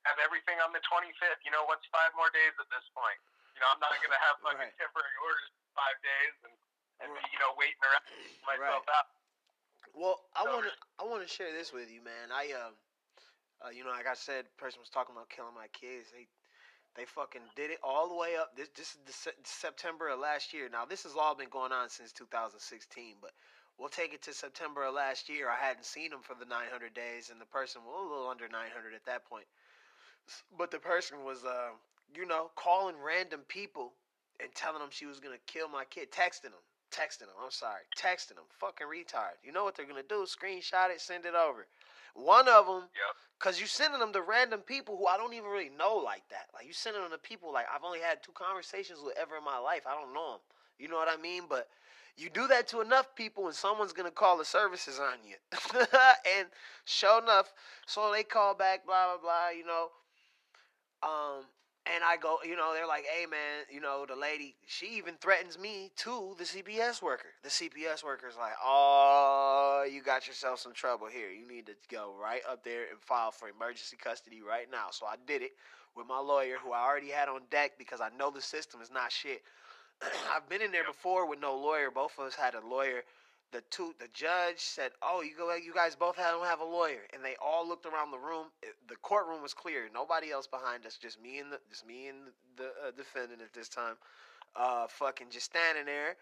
B: have everything on the 25th. You know, what's five more days at this point? You know, I'm not going to have fucking right. temporary orders five days and, and right. be, you know, waiting around myself right. out.
A: Well, I so, want to I want to share this with you, man. I um, uh, you know, like I said, person was talking about killing my kids. They they fucking did it all the way up. This this is the September of last year. Now this has all been going on since 2016, but we'll take it to September of last year. I hadn't seen them for the 900 days, and the person was a little under 900 at that point. But the person was, uh, you know, calling random people and telling them she was gonna kill my kid, texting them, texting them. I'm sorry, texting them, fucking retard. You know what they're gonna do? Screenshot it, send it over. One of them,
B: yep.
A: cause you sending them to random people who I don't even really know like that. Like you sending them to people like I've only had two conversations with ever in my life. I don't know them. You know what I mean? But you do that to enough people, and someone's gonna call the services on you. and sure enough, so they call back, blah blah blah. You know, um, and I go, you know, they're like, hey man, you know, the lady, she even threatens me to the CPS worker. The CPS worker's like, oh, you got yourself some trouble here. You need to go right up there and file for emergency custody right now. So I did it with my lawyer, who I already had on deck because I know the system is not shit. I've been in there before with no lawyer. Both of us had a lawyer the two the judge said, "Oh, you go, you guys both don't have a lawyer," and they all looked around the room. The courtroom was clear, nobody else behind us, just me and the just me and the uh, defendant at this time, uh, fucking just standing there,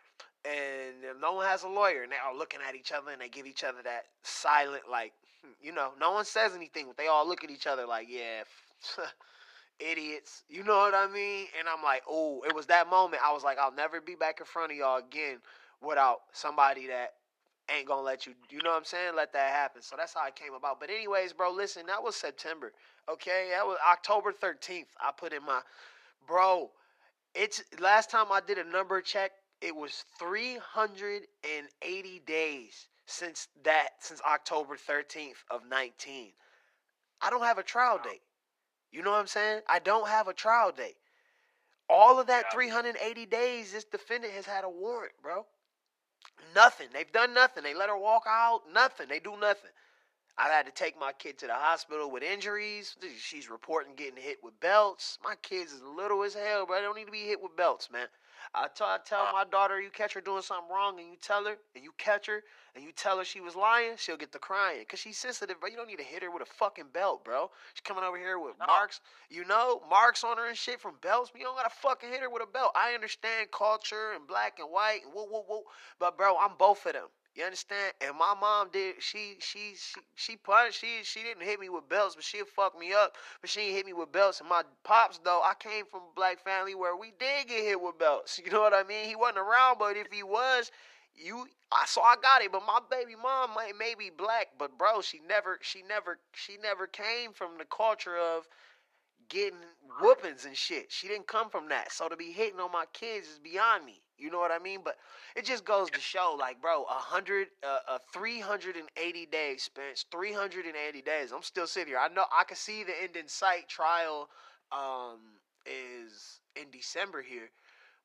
A: and no one has a lawyer, and they're all looking at each other, and they give each other that silent, like, hmm, you know, no one says anything, but they all look at each other like, yeah. idiots. You know what I mean? And I'm like, oh, it was that moment. I was like, I'll never be back in front of y'all again without somebody that ain't gonna let you you know what I'm saying? Let that happen. So that's how it came about. But anyways bro listen that was September okay? That was October 13th I put in my bro it's last time I did a number check it was 380 days since that since October 13th of 19 I don't have a trial date. You know what I'm saying? I don't have a trial date. All of that 380 days this defendant has had a warrant bro Nothing. They've done nothing. They let her walk out. Nothing. They do nothing. I've had to take my kid to the hospital with injuries. She's reporting getting hit with belts. My kid's as little as hell, but I don't need to be hit with belts, man. I, t- I tell my daughter, you catch her doing something wrong, and you tell her, and you catch her, and you tell her she was lying, she'll get to crying. Because she's sensitive, but you don't need to hit her with a fucking belt, bro. She's coming over here with no. marks, you know, marks on her and shit from belts. But you don't gotta fucking hit her with a belt. I understand culture and black and white and whoa, whoa, whoa. But, bro, I'm both of them. You understand? And my mom did. She she she she. She she didn't hit me with belts, but she fucked me up. But she hit me with belts. And my pops though, I came from a black family where we did get hit with belts. You know what I mean? He wasn't around, but if he was, you I so I got it. But my baby mom may, may be black, but bro, she never she never she never came from the culture of getting whoopings and shit. She didn't come from that. So to be hitting on my kids is beyond me. You know what I mean? But it just goes to show, like, bro, a hundred, uh, uh, 380 days, Spence, 380 days. I'm still sitting here. I know I can see the end in sight. Trial um, is in December here.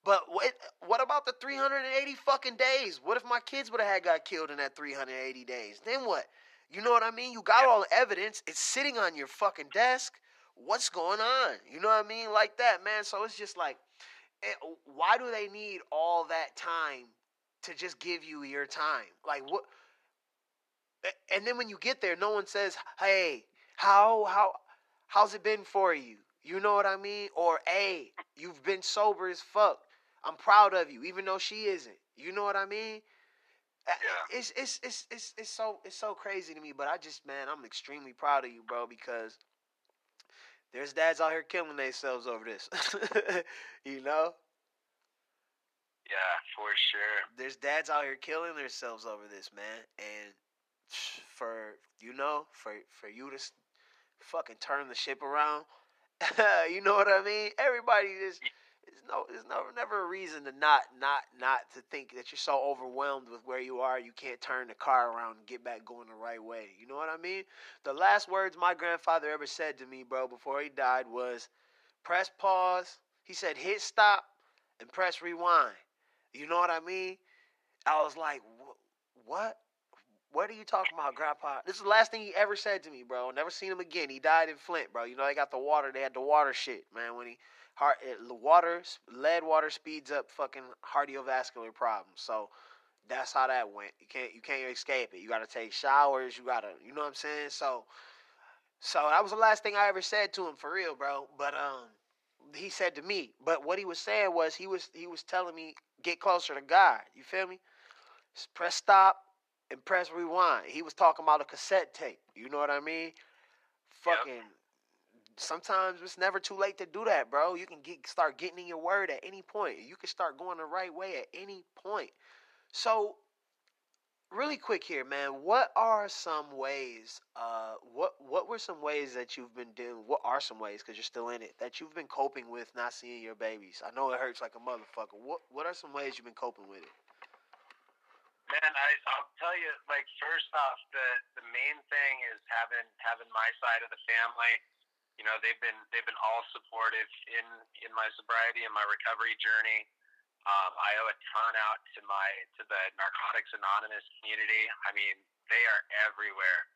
A: But what what about the 380 fucking days? What if my kids would have had got killed in that 380 days? Then what? You know what I mean? You got all the evidence. It's sitting on your fucking desk. What's going on? You know what I mean? Like that, man. So it's just like Eh, why do they need all that time to just give you your time? Like what? Eh, and then when you get there, no one says, "Hey, how how how's it been for you?" You know what I mean? Or, "Hey, you've been sober as fuck. I'm proud of you, even though she isn't." You know what I mean?
B: Eh, yeah.
A: It's it's it's it's it's so it's so crazy to me, but I just man, I'm extremely proud of you, bro, because there's dads out here killing themselves over this. you know?
B: Yeah, for sure.
A: There's dads out here killing themselves over this, man. And for you know, for for you to fucking turn the ship around, you know what I mean? Everybody just there's no there's no never a reason to not not not to think that you're so overwhelmed with where you are you can't turn the car around and get back going the right way. You know what I mean? The last words my grandfather ever said to me, bro, before he died was press pause. He said hit stop and press rewind. You know what I mean? I was like, what? What? what are you talking about, Grandpa? This is the last thing he ever said to me, bro. Never seen him again. He died in Flint, bro. You know they got the water. They had the water shit, man. When he heart the water, lead water speeds up fucking cardiovascular problems. So that's how that went. You can't you can't escape it. You got to take showers. You got to, you know what I'm saying? So, so that was the last thing I ever said to him for real, bro. But um, he said to me. But what he was saying was he was he was telling me get closer to God. You feel me? Just press stop and press rewind. He was talking about a cassette tape. You know what I mean? Fucking. Yep. Sometimes it's never too late to do that, bro. You can get start getting in your word at any point. You can start going the right way at any point. So really quick here, man. What are some ways? Uh, what what were some ways that you've been doing? What are some ways because you're still in it that you've been coping with not seeing your babies? I know it hurts like a motherfucker. What what are some ways you've been coping with it?
B: Man, I, I'll tell you. Like first off, the the main thing is having having my side of the family. You know, they've been they've been all supportive in in my sobriety and my recovery journey. Um, I owe a ton out to my to the Narcotics Anonymous community. I mean, they are everywhere.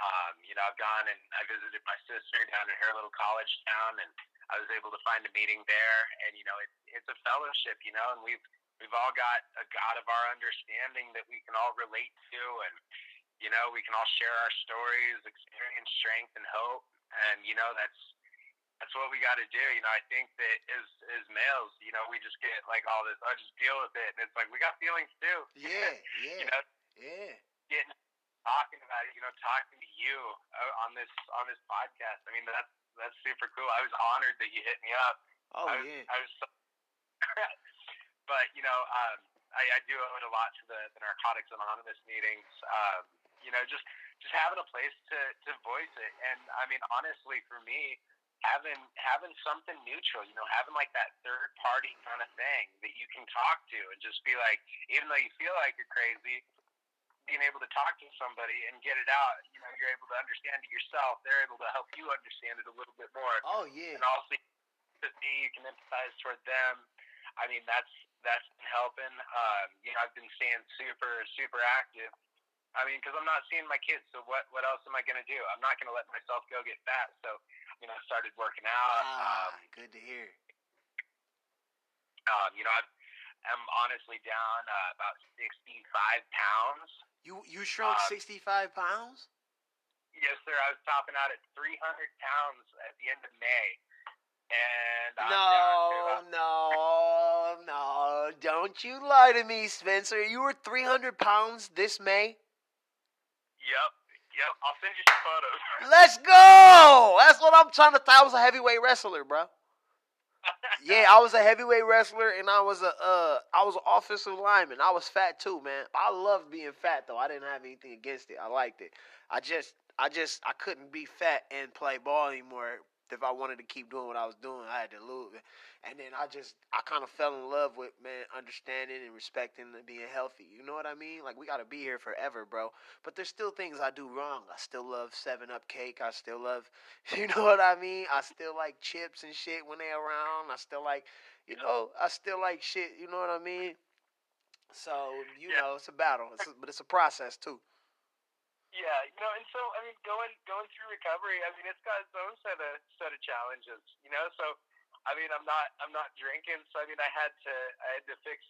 B: Um, you know, I've gone and I visited my sister down in her little college town, and I was able to find a meeting there. And you know, it's it's a fellowship, you know, and we've we've all got a God of our understanding that we can all relate to, and you know, we can all share our stories, experience strength and hope, and you know, that's that's what we got to do. You know, I think that as as males, you know, we just get like all this. I oh, just deal with it, and it's like we got feelings too.
A: Yeah, yeah.
B: you know,
A: yeah.
B: Getting talking about it, you know, talking to you uh, on this on this podcast. I mean, that's that's super cool. I was honored that you hit me up.
A: Oh
B: I was,
A: yeah.
B: I was. So, but you know, um, I, I do owe it a lot to the, the Narcotics Anonymous meetings. Um, you know, just just having a place to to voice it, and I mean, honestly, for me having having something neutral, you know, having like that third party kind of thing that you can talk to and just be like, even though you feel like you're crazy, being able to talk to somebody and get it out, you know, you're able to understand it yourself. They're able to help you understand it a little bit more.
A: Oh yeah.
B: And also, you can empathize toward them. I mean, that's that's been helping. Um, you know, I've been staying super super active. I mean, because I'm not seeing my kids, so what what else am I going to do? I'm not going to let myself go get fat. So you know, started working out.
A: Ah, um, good to hear.
B: Um, you know, i am honestly down uh, about 65 pounds.
A: You you shrunk um, 65 pounds?
B: Yes, sir. I was topping out at 300 pounds at the end of May. And I'm
A: no, no, no! Don't you lie to me, Spencer. You were 300 pounds this May.
B: Yep. Yep, I'll send you some photos.
A: Let's go. That's what I'm trying to. Th- I was a heavyweight wrestler, bro. yeah, I was a heavyweight wrestler, and I was a uh, I was an offensive lineman. I was fat too, man. I loved being fat though. I didn't have anything against it. I liked it. I just I just I couldn't be fat and play ball anymore if I wanted to keep doing what I was doing, I had to lose. And then I just, I kind of fell in love with, man, understanding and respecting and being healthy. You know what I mean? Like, we got to be here forever, bro. But there's still things I do wrong. I still love 7 Up cake. I still love, you know what I mean? I still like chips and shit when they're around. I still like, you know, I still like shit. You know what I mean? So, you yeah. know, it's a battle, it's a, but it's a process too.
B: Yeah, you know, and so I mean, going going through recovery, I mean, it's got its own set of set of challenges, you know. So, I mean, I'm not I'm not drinking, so I mean, I had to I had to fix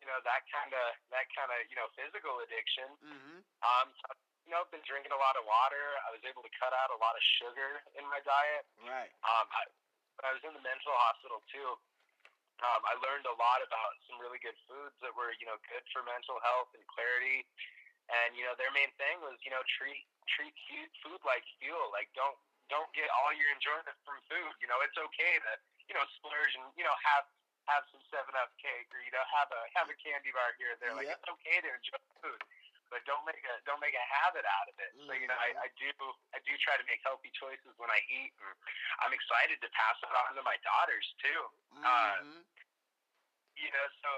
B: you know that kind of that kind of you know physical addiction.
A: Mm-hmm.
B: Um, so, you know, I've been drinking a lot of water. I was able to cut out a lot of sugar in my diet.
A: Right.
B: Um, I, when I was in the mental hospital too, um, I learned a lot about some really good foods that were you know good for mental health and clarity. And you know, their main thing was you know treat treat food like fuel. Like don't don't get all your enjoyment from food. You know, it's okay to you know splurge and you know have have some Seven Up cake or you know have a have a candy bar here or there. Like yep. it's okay to enjoy food, but don't make a don't make a habit out of it. So you know, I, mm-hmm. I do I do try to make healthy choices when I eat, and I'm excited to pass it on to my daughters too. Uh, mm-hmm. Uh, you know, so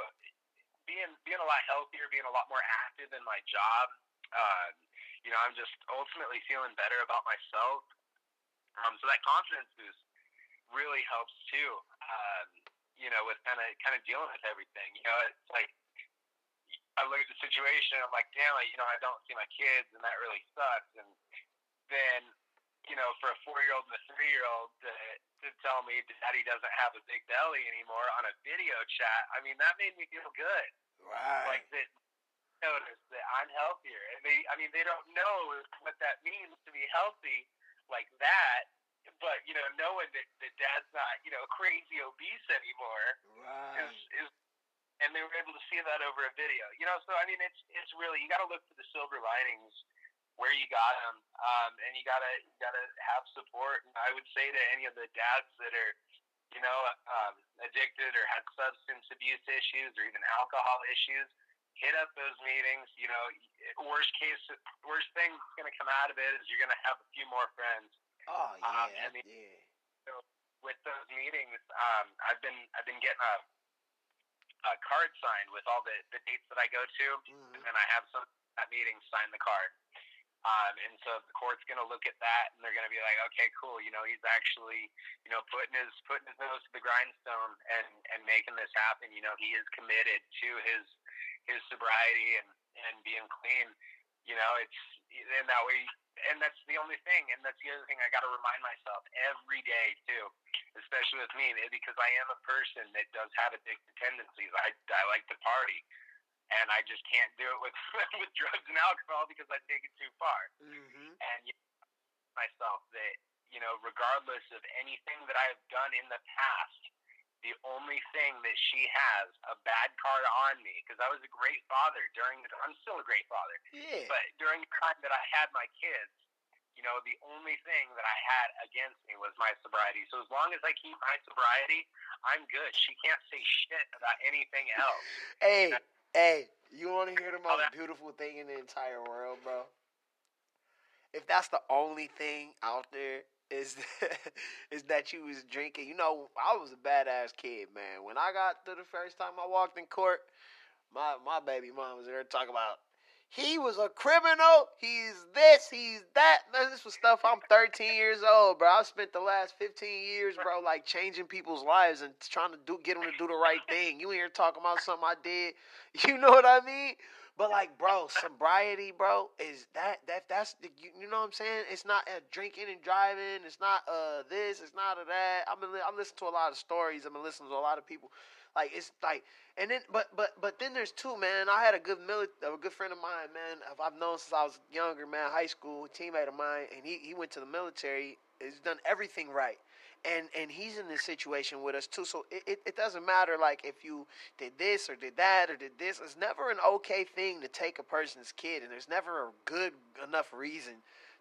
B: being being a lot healthier, being a lot more active in my job. Uh, you know, I'm just ultimately feeling better about myself. Um, so that confidence boost really helps too. Um, you know, with kind of kind of dealing with everything. You know, it's like I look at the situation and I'm like, damn, you know, I don't see my kids, and that really sucks. And then, you know, for a four year old and a three year old to, to tell me daddy doesn't have a big belly anymore on a video chat, I mean, that made me feel good.
A: Right.
B: Like that notice that I'm healthier. And they, I mean, they don't know what that means to be healthy like that. But, you know, knowing that, that dad's not, you know, crazy obese anymore
A: Right.
B: is, is and they were able to see that over a video. You know, so I mean, it's it's really you got to look for the silver linings where you got them, um, and you gotta you gotta have support. And I would say to any of the dads that are, you know, um, addicted or had substance abuse issues or even alcohol issues, hit up those meetings. You know, worst case, worst thing that's gonna come out of it is you're gonna have a few more friends.
A: Oh yeah,
B: Um, I mean-
A: yeah.
B: with those meetings, um, I've been I've been getting a, a card signed with all the, the dates that I go to,
A: Mhm.
B: and then I have some at meetings sign the card. Um, and so the court's going to look at that, and they're going to be like, okay, cool. You know, he's actually, you know, putting his putting his nose to the grindstone and and making this happen. You know, he is committed to his his sobriety and and being clean. You know, it's in that way, and that's the only thing, and that's the other thing I got to remind myself every day too, especially with me, because I am a person that does have addictive tendencies. I I like to party, and I just can't do it with with drugs and alcohol because I take it too far.
A: Mhm.
B: And you know, myself that you know, regardless of anything that I've done in the past, the only thing that she has a bad card on me because I was a great father during the. I'm still a great father,
A: Yeah.
B: but during the time that I had my kids, you know, the only thing that I had against me was my sobriety. So as long as I keep my sobriety, I'm good. She can't say shit about anything else.
A: Hey, hey, you want to hear the most beautiful thing in the entire world, bro? If that's the only thing out there is is that you was drinking. You know, I was a badass kid, man. When I got to the first time I walked in court, my my baby mom was there talking about he was a criminal. He's this. He's that. Man, this was stuff. I'm 13 years old, bro. I spent the last 15 years, bro, like changing people's lives and trying to do get them to do the right thing. You ain't here talking about something I did. You know what I mean? But like, bro, sobriety, bro, is that that that's the you, you know what I'm saying? It's not drinking and driving. It's not uh this. It's not of that. I'm been listen to a lot of stories. I'm listening to a lot of people. Like it's like, and then but but but then there's two man. I had a good mili- a good friend of mine, man. I've- known since I was younger, man. High school teammate of mine, and he he went to the military. He's done everything right. And, and he's in this situation with us too, so it, it, it doesn't matter like if you did this or did that or did this. It's never an okay thing to take a person's kid, and there's never a good enough reason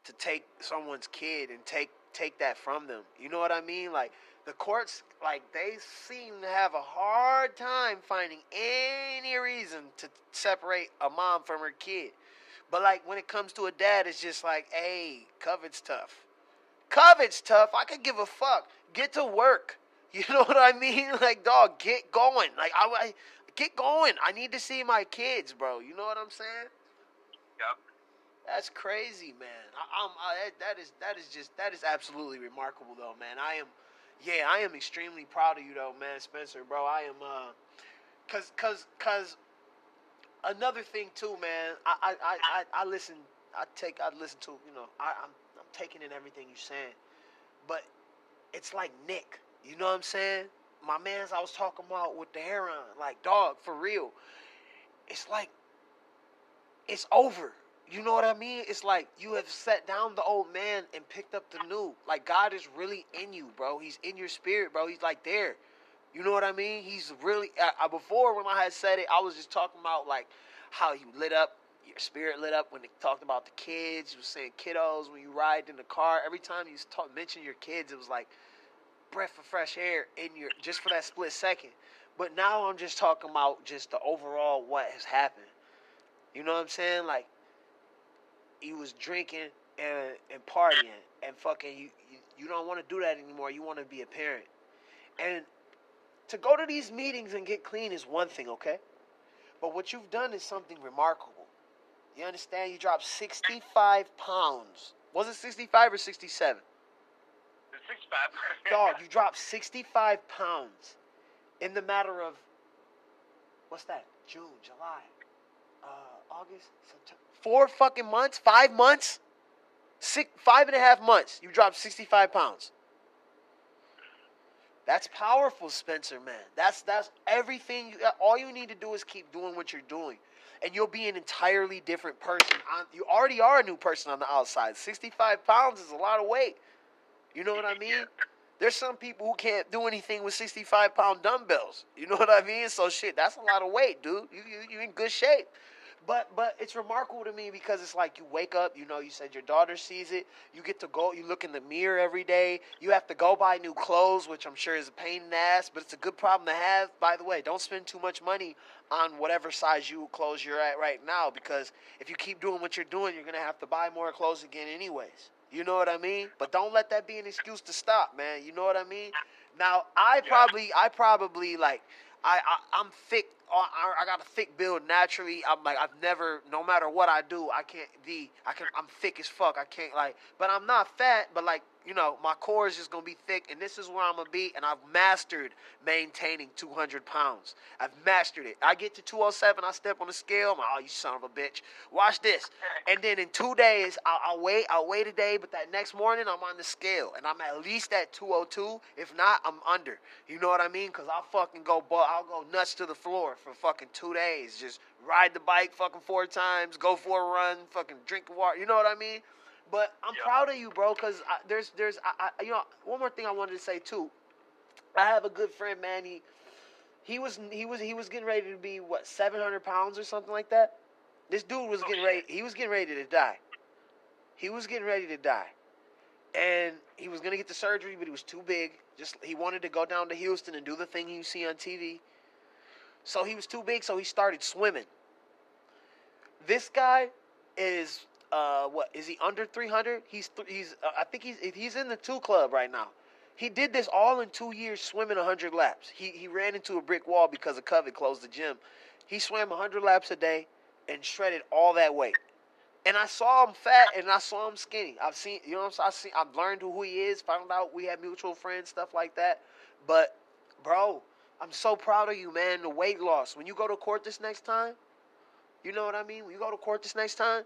A: to take someone's kid and take take that from them. You know what I mean? Like the courts, like they seem to have a hard time finding any reason to separate a mom from her kid. But like when it comes to a dad, it's just like, hey, COVID's tough. COVID's tough. I could give a fuck. Get to work. You know what I mean? Like, dog, get going. Like, I, I get going. I need to see my kids, bro. You know what I'm saying?
B: Yep.
A: That's crazy, man. I, I'm I, that is that is just that is absolutely remarkable, though, man. I am, yeah, I am extremely proud of you, though, man, Spencer, bro. I am, uh, cause cause cause another thing too, man. I I I I, listen. I take I listen to you know I I'm I'm taking in everything you're saying, but it's like Nick. You know what I'm saying? My man's I was talking about with the hair on, like dog, for real. It's like it's over. You know what I mean? It's like you have set down the old man and picked up the new. Like God is really in you, bro. He's in your spirit, bro. He's like there. You know what I mean? He's really. Uh, uh, before when I had said it, I was just talking about like how you lit up, your spirit lit up when they talked about the kids. You was saying kiddos when you ride in the car. Every time you talk, mention your kids, it was like breath of fresh air in your just for that split second. But now I'm just talking about just the overall what has happened. You know what I'm saying? Like he was drinking and and partying and fucking you you, you don't want to do that anymore. You want to be a parent. And to go to these meetings and get clean is one thing, okay? But what you've done is something remarkable. You understand? You dropped 65 pounds. Was it 65 or 67?
B: The six pack.
A: Dog, you dropped 65 pounds in the matter of, what's that? June, July. uh, August, September, four fucking months, five months, six, five and a half months. You dropped 65 pounds. That's powerful, Spencer, man. That's that's everything. You, all you need to do is keep doing what you're doing, and you'll be an entirely different person. You already are a new person on the outside. 65 pounds is a lot of weight. You know what I mean? There's some people who can't do anything with 65 pound dumbbells. You know what I mean? So shit, that's a lot of weight, dude. You you you in good shape. But but it's remarkable to me because it's like you wake up, you know, you said your daughter sees it. You get to go, you look in the mirror every day. You have to go buy new clothes, which I'm sure is a pain in the ass, but it's a good problem to have. By the way, don't spend too much money on whatever size you clothes you're at right now because if you keep doing what you're doing, you're gonna have to buy more clothes again anyways. You know what I mean? But don't let that be an excuse to stop, man. You know what I mean? Now, I probably, I probably like, I, I I'm thick. Oh, I, I got a thick build naturally. I'm like I've never, no matter what I do, I can't be. I can. I'm thick as fuck. I can't like, but I'm not fat. But like you know, my core is just gonna be thick, and this is where I'm gonna be. And I've mastered maintaining 200 pounds. I've mastered it. I get to 207, I step on the scale. I'm like, oh, you son of a bitch. Watch this. And then in two days, I'll, I'll wait. I'll wait a day, but that next morning, I'm on the scale, and I'm at least at 202. If not, I'm under. You know what I mean? Cause I'll fucking go, I'll go nuts to the floor for fucking two days. Just ride the bike fucking four times, go for a run, fucking drink water. You know what I mean? But I'm yeah. proud of you, bro, because there's there's I, I, you know one more thing I wanted to say too. I have a good friend, man. He he was he was he was getting ready to be what 700 pounds or something like that. This dude was oh, getting ready. He was getting ready to die. He was getting ready to die, and he was gonna get the surgery, but he was too big. Just he wanted to go down to Houston and do the thing you see on TV. So he was too big, so he started swimming. This guy is uh, what is he under 300? He's th- he's uh, I think he's he's in the two club right now. He did this all in two years, swimming 100 laps. He he ran into a brick wall because of COVID closed the gym. He swam 100 laps a day and shredded all that weight. And I saw him fat and I saw him skinny. I've seen, you know what I'm saying? I've learned who he is, found out we had mutual friends, stuff like that. But, bro, I'm so proud of you, man. The weight loss. When you go to court this next time, you know what I mean? When you go to court this next time,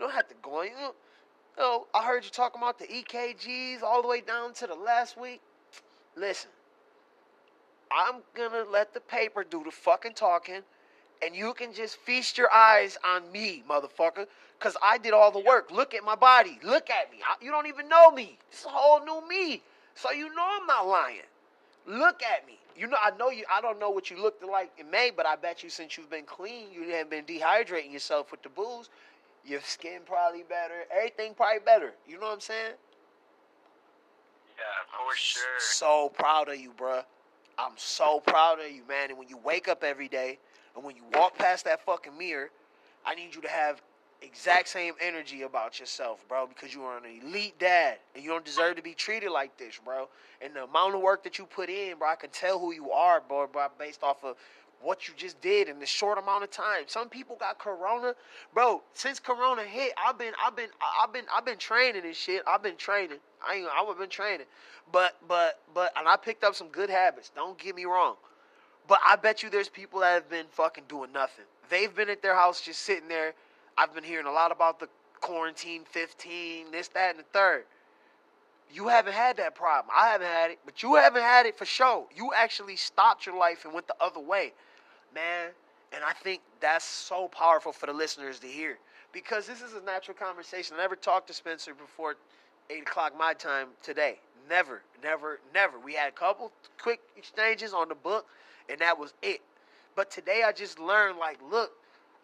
A: you don't have to go. Know, you know, I heard you talking about the EKGs all the way down to the last week. Listen, I'm gonna let the paper do the fucking talking, and you can just feast your eyes on me, motherfucker, because I did all the work. Look at my body. Look at me. I, you don't even know me. It's a whole new me. So you know I'm not lying. Look at me. You know, I know you. I don't know what you looked like in May, but I bet you since you've been clean, you haven't been dehydrating yourself with the booze. Your skin probably better. Everything probably better. You know what I'm saying?
B: Yeah, for sure.
A: So proud of you, bruh. I'm so proud of you, man. And when you wake up every day and when you walk past that fucking mirror, I need you to have exact same energy about yourself, bro, because you are an elite dad and you don't deserve to be treated like this, bro. And the amount of work that you put in, bro, I can tell who you are, bro, bro, based off of what you just did in this short amount of time. Some people got corona, bro. Since corona hit, I've been, I've been, I've been, I've been training and shit. I've been training. I ain't, I've been training, but, but, but, and I picked up some good habits. Don't get me wrong, but I bet you there's people that have been fucking doing nothing. They've been at their house just sitting there. I've been hearing a lot about the quarantine 15, this, that, and the third. You haven't had that problem. I haven't had it, but you haven't had it for sure. You actually stopped your life and went the other way man. And I think that's so powerful for the listeners to hear because this is a natural conversation. I never talked to Spencer before 8 o'clock my time today. Never, never, never. We had a couple quick exchanges on the book, and that was it. But today I just learned, like, look,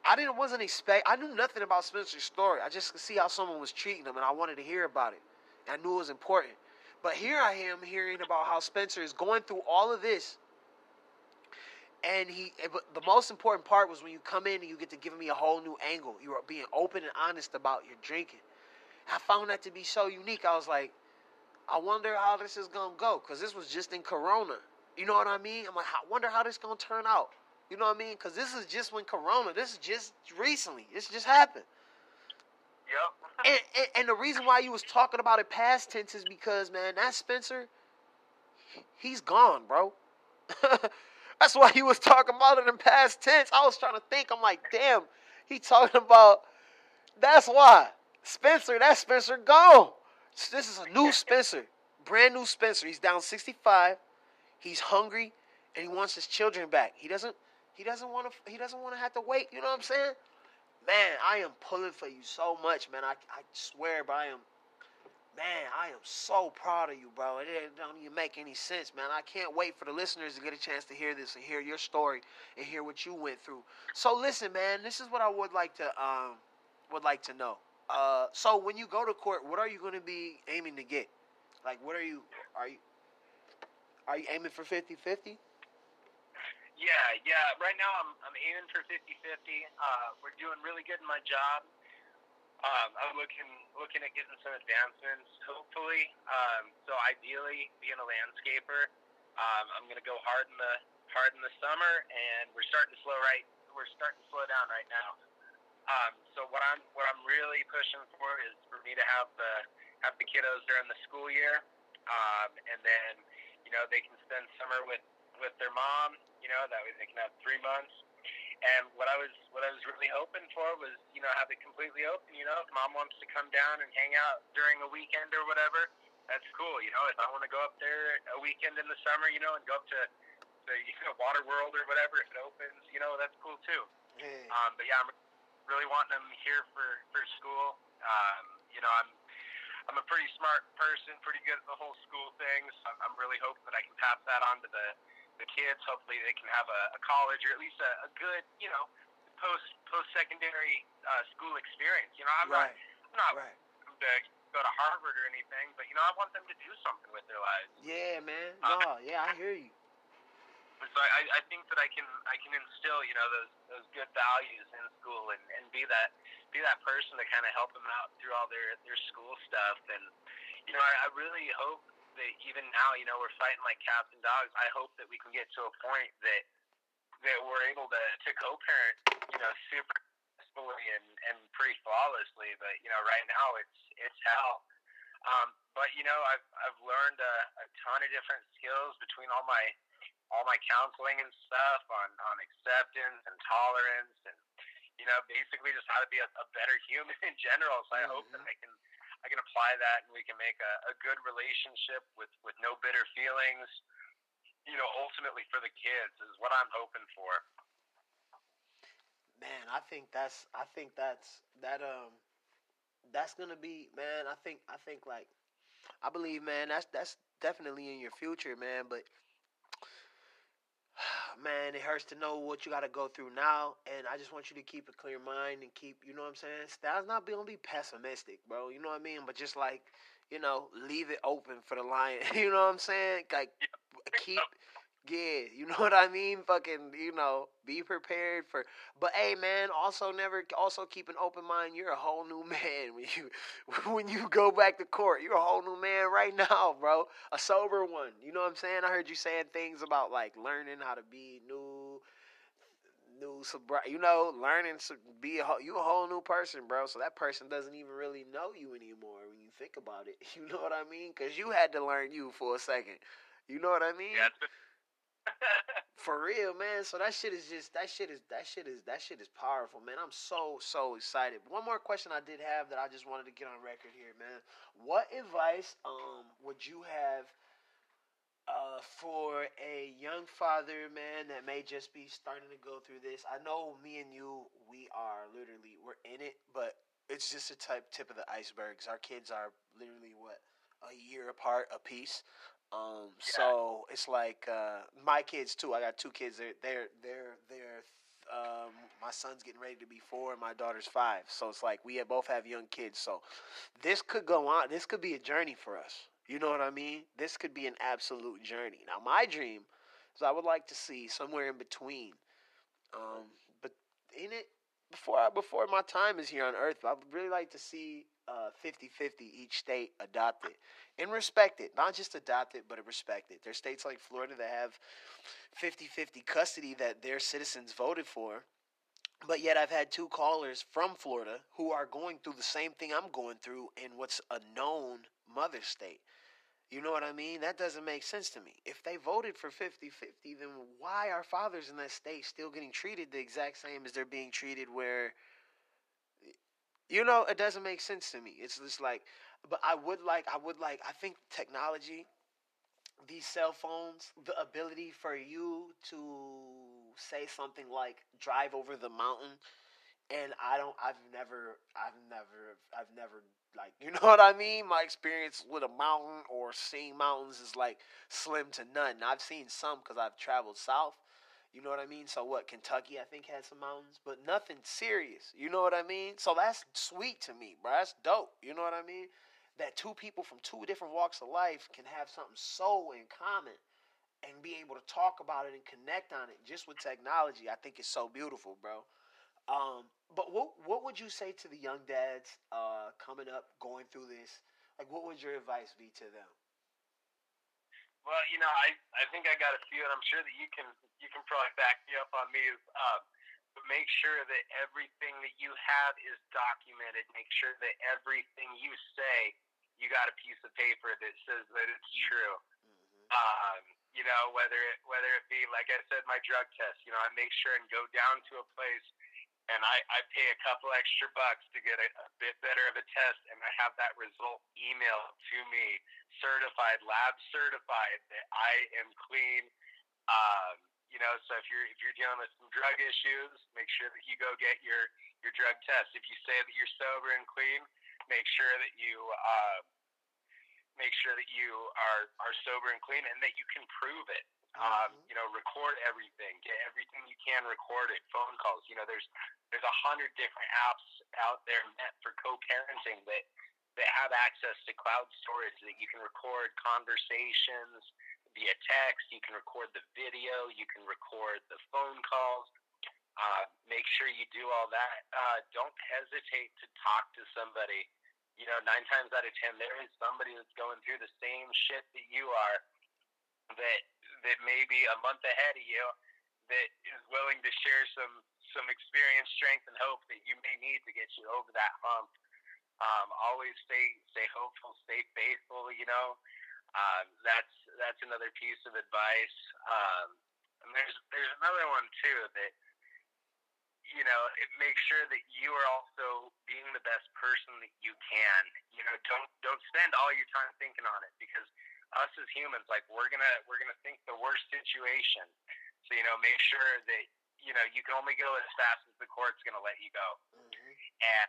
A: I didn't wasn't expect. I knew nothing about Spencer's story. I just could see how someone was treating him, and I wanted to hear about it. I knew it was important. But here I am hearing about how Spencer is going through all of this and he, eh, but the most important part was when you come in and you get to give me a whole new angle. You are being open and honest about your drinking. I found that to be so unique. I was like, I wonder how this is gonna go because this was just in Corona. You know what I mean? I'm like, I wonder how this gonna turn out. You know what I mean? Because this is just when Corona. This is just recently. This just happened.
B: Yep.
A: and, and, and the reason why you was talking about it past tense is because man, that Spencer, he's gone, bro. That's why he was talking about it in past tense. I was trying to think. I'm like, damn, He talking about that's why Spencer. That Spencer gone. This is a new Spencer, brand new Spencer. He's down 65. He's hungry, and he wants his children back. He doesn't. He doesn't want to. He doesn't want to have to wait. You know what I'm saying? Man, I am pulling for you so much, man. I, I swear, but I am Man, I am so proud of you, bro. It don't even make any sense, man. I can't wait for the listeners to get a chance to hear this and hear your story and hear what you went through. So listen, man, this is what I would like to um would like to know. Uh, so when you go to court, what are you going to be aiming to get? Like, what are you are you are you aiming for 50-50?
B: Yeah, yeah. Right now, I'm I'm aiming for 50-50. Uh, we're doing really good in my job. Um, I'm looking looking at getting some advancements, hopefully. Um, so ideally, being a landscaper, um, I'm going to go hard in the hard in the summer, and we're starting to slow right. We're starting to slow down right now. Um, so what I'm what I'm really pushing for is for me to have the have the kiddos during the school year, um, and then you know they can spend summer with with their mom. You know that way they can have three months and what I was what I was really hoping for was you know have it completely open. You know, if mom wants to come down and hang out during a weekend or whatever, that's cool. You know, if I want to go up there a weekend in the summer, you know, and go up to the you know Water World or whatever, if it opens, you know, that's cool too.
A: Hey.
B: Um, but yeah, I'm really wanting them here for for school. Um, you know, I'm I'm a pretty smart person, pretty good at the whole school thing. So I'm, I'm really hoping that I can pass that on to the the kids. Hopefully, they can have a, a college or at least a, a good, you know, post post secondary uh, school experience. You know, I'm
A: right.
B: not I'm not
A: right.
B: to go to Harvard or anything, but you know, I want them to do something with their lives.
A: Yeah, man. Uh, no, yeah, I hear you.
B: So I, I think that I can I can instill you know those those good values in school and, and be that be that person to kind of help them out through all their their school stuff and you know I, I really hope that even now, you know, we're fighting like cats and dogs. I hope that we can get to a point that that we're able to to co-parent, you know, super successfully and and pretty flawlessly. But you know, right now it's it's hell. Um, but you know, I've I've learned a, a ton of different skills between all my all my counseling and stuff on on acceptance and tolerance and you know basically just how to be a, a better human in general. So I mm-hmm. hope that I can I can apply that and we can make a, a good relationship with, with no bitter feelings, you know, ultimately for the kids is what I'm hoping for.
A: Man, I think that's I think that's that um that's gonna be man, I think I think like I believe man, that's that's definitely in your future, man, but man, it hurts to know what you got to go through now. And I just want you to keep a clear mind and keep, you know what I'm saying? Styles not gonna be pessimistic, bro. You know what I mean? But just like, you know, leave it open for the lion. you know what I'm saying? Like, keep yeah, you know what I mean? Fucking, you know, be prepared for. But hey, man, also never, also keep an open mind. You're a whole new man when you, when you go back to court. You're a whole new man right now, bro. A sober one. You know what I'm saying? I heard you saying things about like learning how to be new, new sobriety. You know, learning to be a whole, you a whole new person, bro. So that person doesn't even really know you anymore when you think about it. You know what I mean? Because you had to learn you for a second. You know what I mean?
B: Yeah,
A: For real, man. So that shit is just that shit is that shit is that shit is powerful, man. I'm so so excited. One more question I did have that I just wanted to get on record here, man. What advice um would you have uh, for a young father, man, that may just be starting to go through this. I know me and you, we are literally we're in it, but it's just a type tip of the icebergs. Our kids are literally what a year apart a piece. Um, yeah. so it's like uh, my kids too. I got two kids. They're they're they're they're. Um, my son's getting ready to be four, and my daughter's five. So it's like we have, both have young kids. So this could go on. This could be a journey for us. You know what I mean? This could be an absolute journey. Now, my dream is I would like to see somewhere in between. Um, but in it, before I, before my time is here on Earth, I would really like to see uh, 50-50 each state adopt it and respect it. Not just adopt it, but respect it. There's states like Florida that have 50-50 custody that their citizens voted for. But yet I've had two callers from Florida who are going through the same thing I'm going through in what's a known mother state. You know what I mean? That doesn't make sense to me. If they voted for 50 50, then why are fathers in that state still getting treated the exact same as they're being treated where You know, it doesn't make sense to me. It's just like, but I would like, I would like, I think technology, these cell phones, the ability for you to say something like drive over the mountain, and I don't, I've never, I've never, I've never, like, you know what I mean? My experience with a mountain or seeing mountains is like slim to none. I've seen some because I've traveled south you know what I mean? So what? Kentucky, I think, has some mountains, but nothing serious. You know what I mean? So that's sweet to me, bro. That's dope. You know what I mean? That two people from two different walks of life can have something so in common and be able to talk about it and connect on it just with technology. I think it's so beautiful, bro. Um, but what what would you say to the young dads uh, coming up, going through this? Like, what would your advice be to them?
B: Well, you know, I I think I got a few, and I'm sure that you can you can probably back me up on these. Um, but make sure that everything that you have is documented. Make sure that everything you say, you got a piece of paper that says that it's true. Mm-hmm. Um, you know, whether it whether it be like I said, my drug test. You know, I make sure and go down to a place and I, I pay a couple extra bucks to get a, a bit better of a test, and I have that result emailed to me, certified, lab certified that I am clean. Um, you know, so if you're if you're dealing with some drug issues, make sure that you go get your your drug test. If you say that you're sober and clean, make sure that you uh, make sure that you are are sober and clean, and that you can prove it. Um, mm-hmm. you know, record everything, get everything you can recorded, phone calls. You know, there's there's a hundred different apps out there meant for co-parenting that that have access to cloud storage that you can record conversations via text. You can record the video. You can record the phone calls. Uh, make sure you do all that. Uh, don't hesitate to talk to somebody. You know, nine times out of ten, there is somebody that's going through the same shit that you are that that may be a month ahead of you that is willing to share some some experience, strength, and hope that you may need to get you over that hump. Um, always stay stay hopeful, stay faithful. You know, um, that's that's another piece of advice. Um, and there's there's another one too that you know it makes sure that you are also being the best person that you can. You know, don't don't spend all your time thinking on it because us as humans, like we're gonna we're gonna think the worst situation. So you know, make sure that you know you can only go as fast as the court's gonna let you go, mm-hmm. and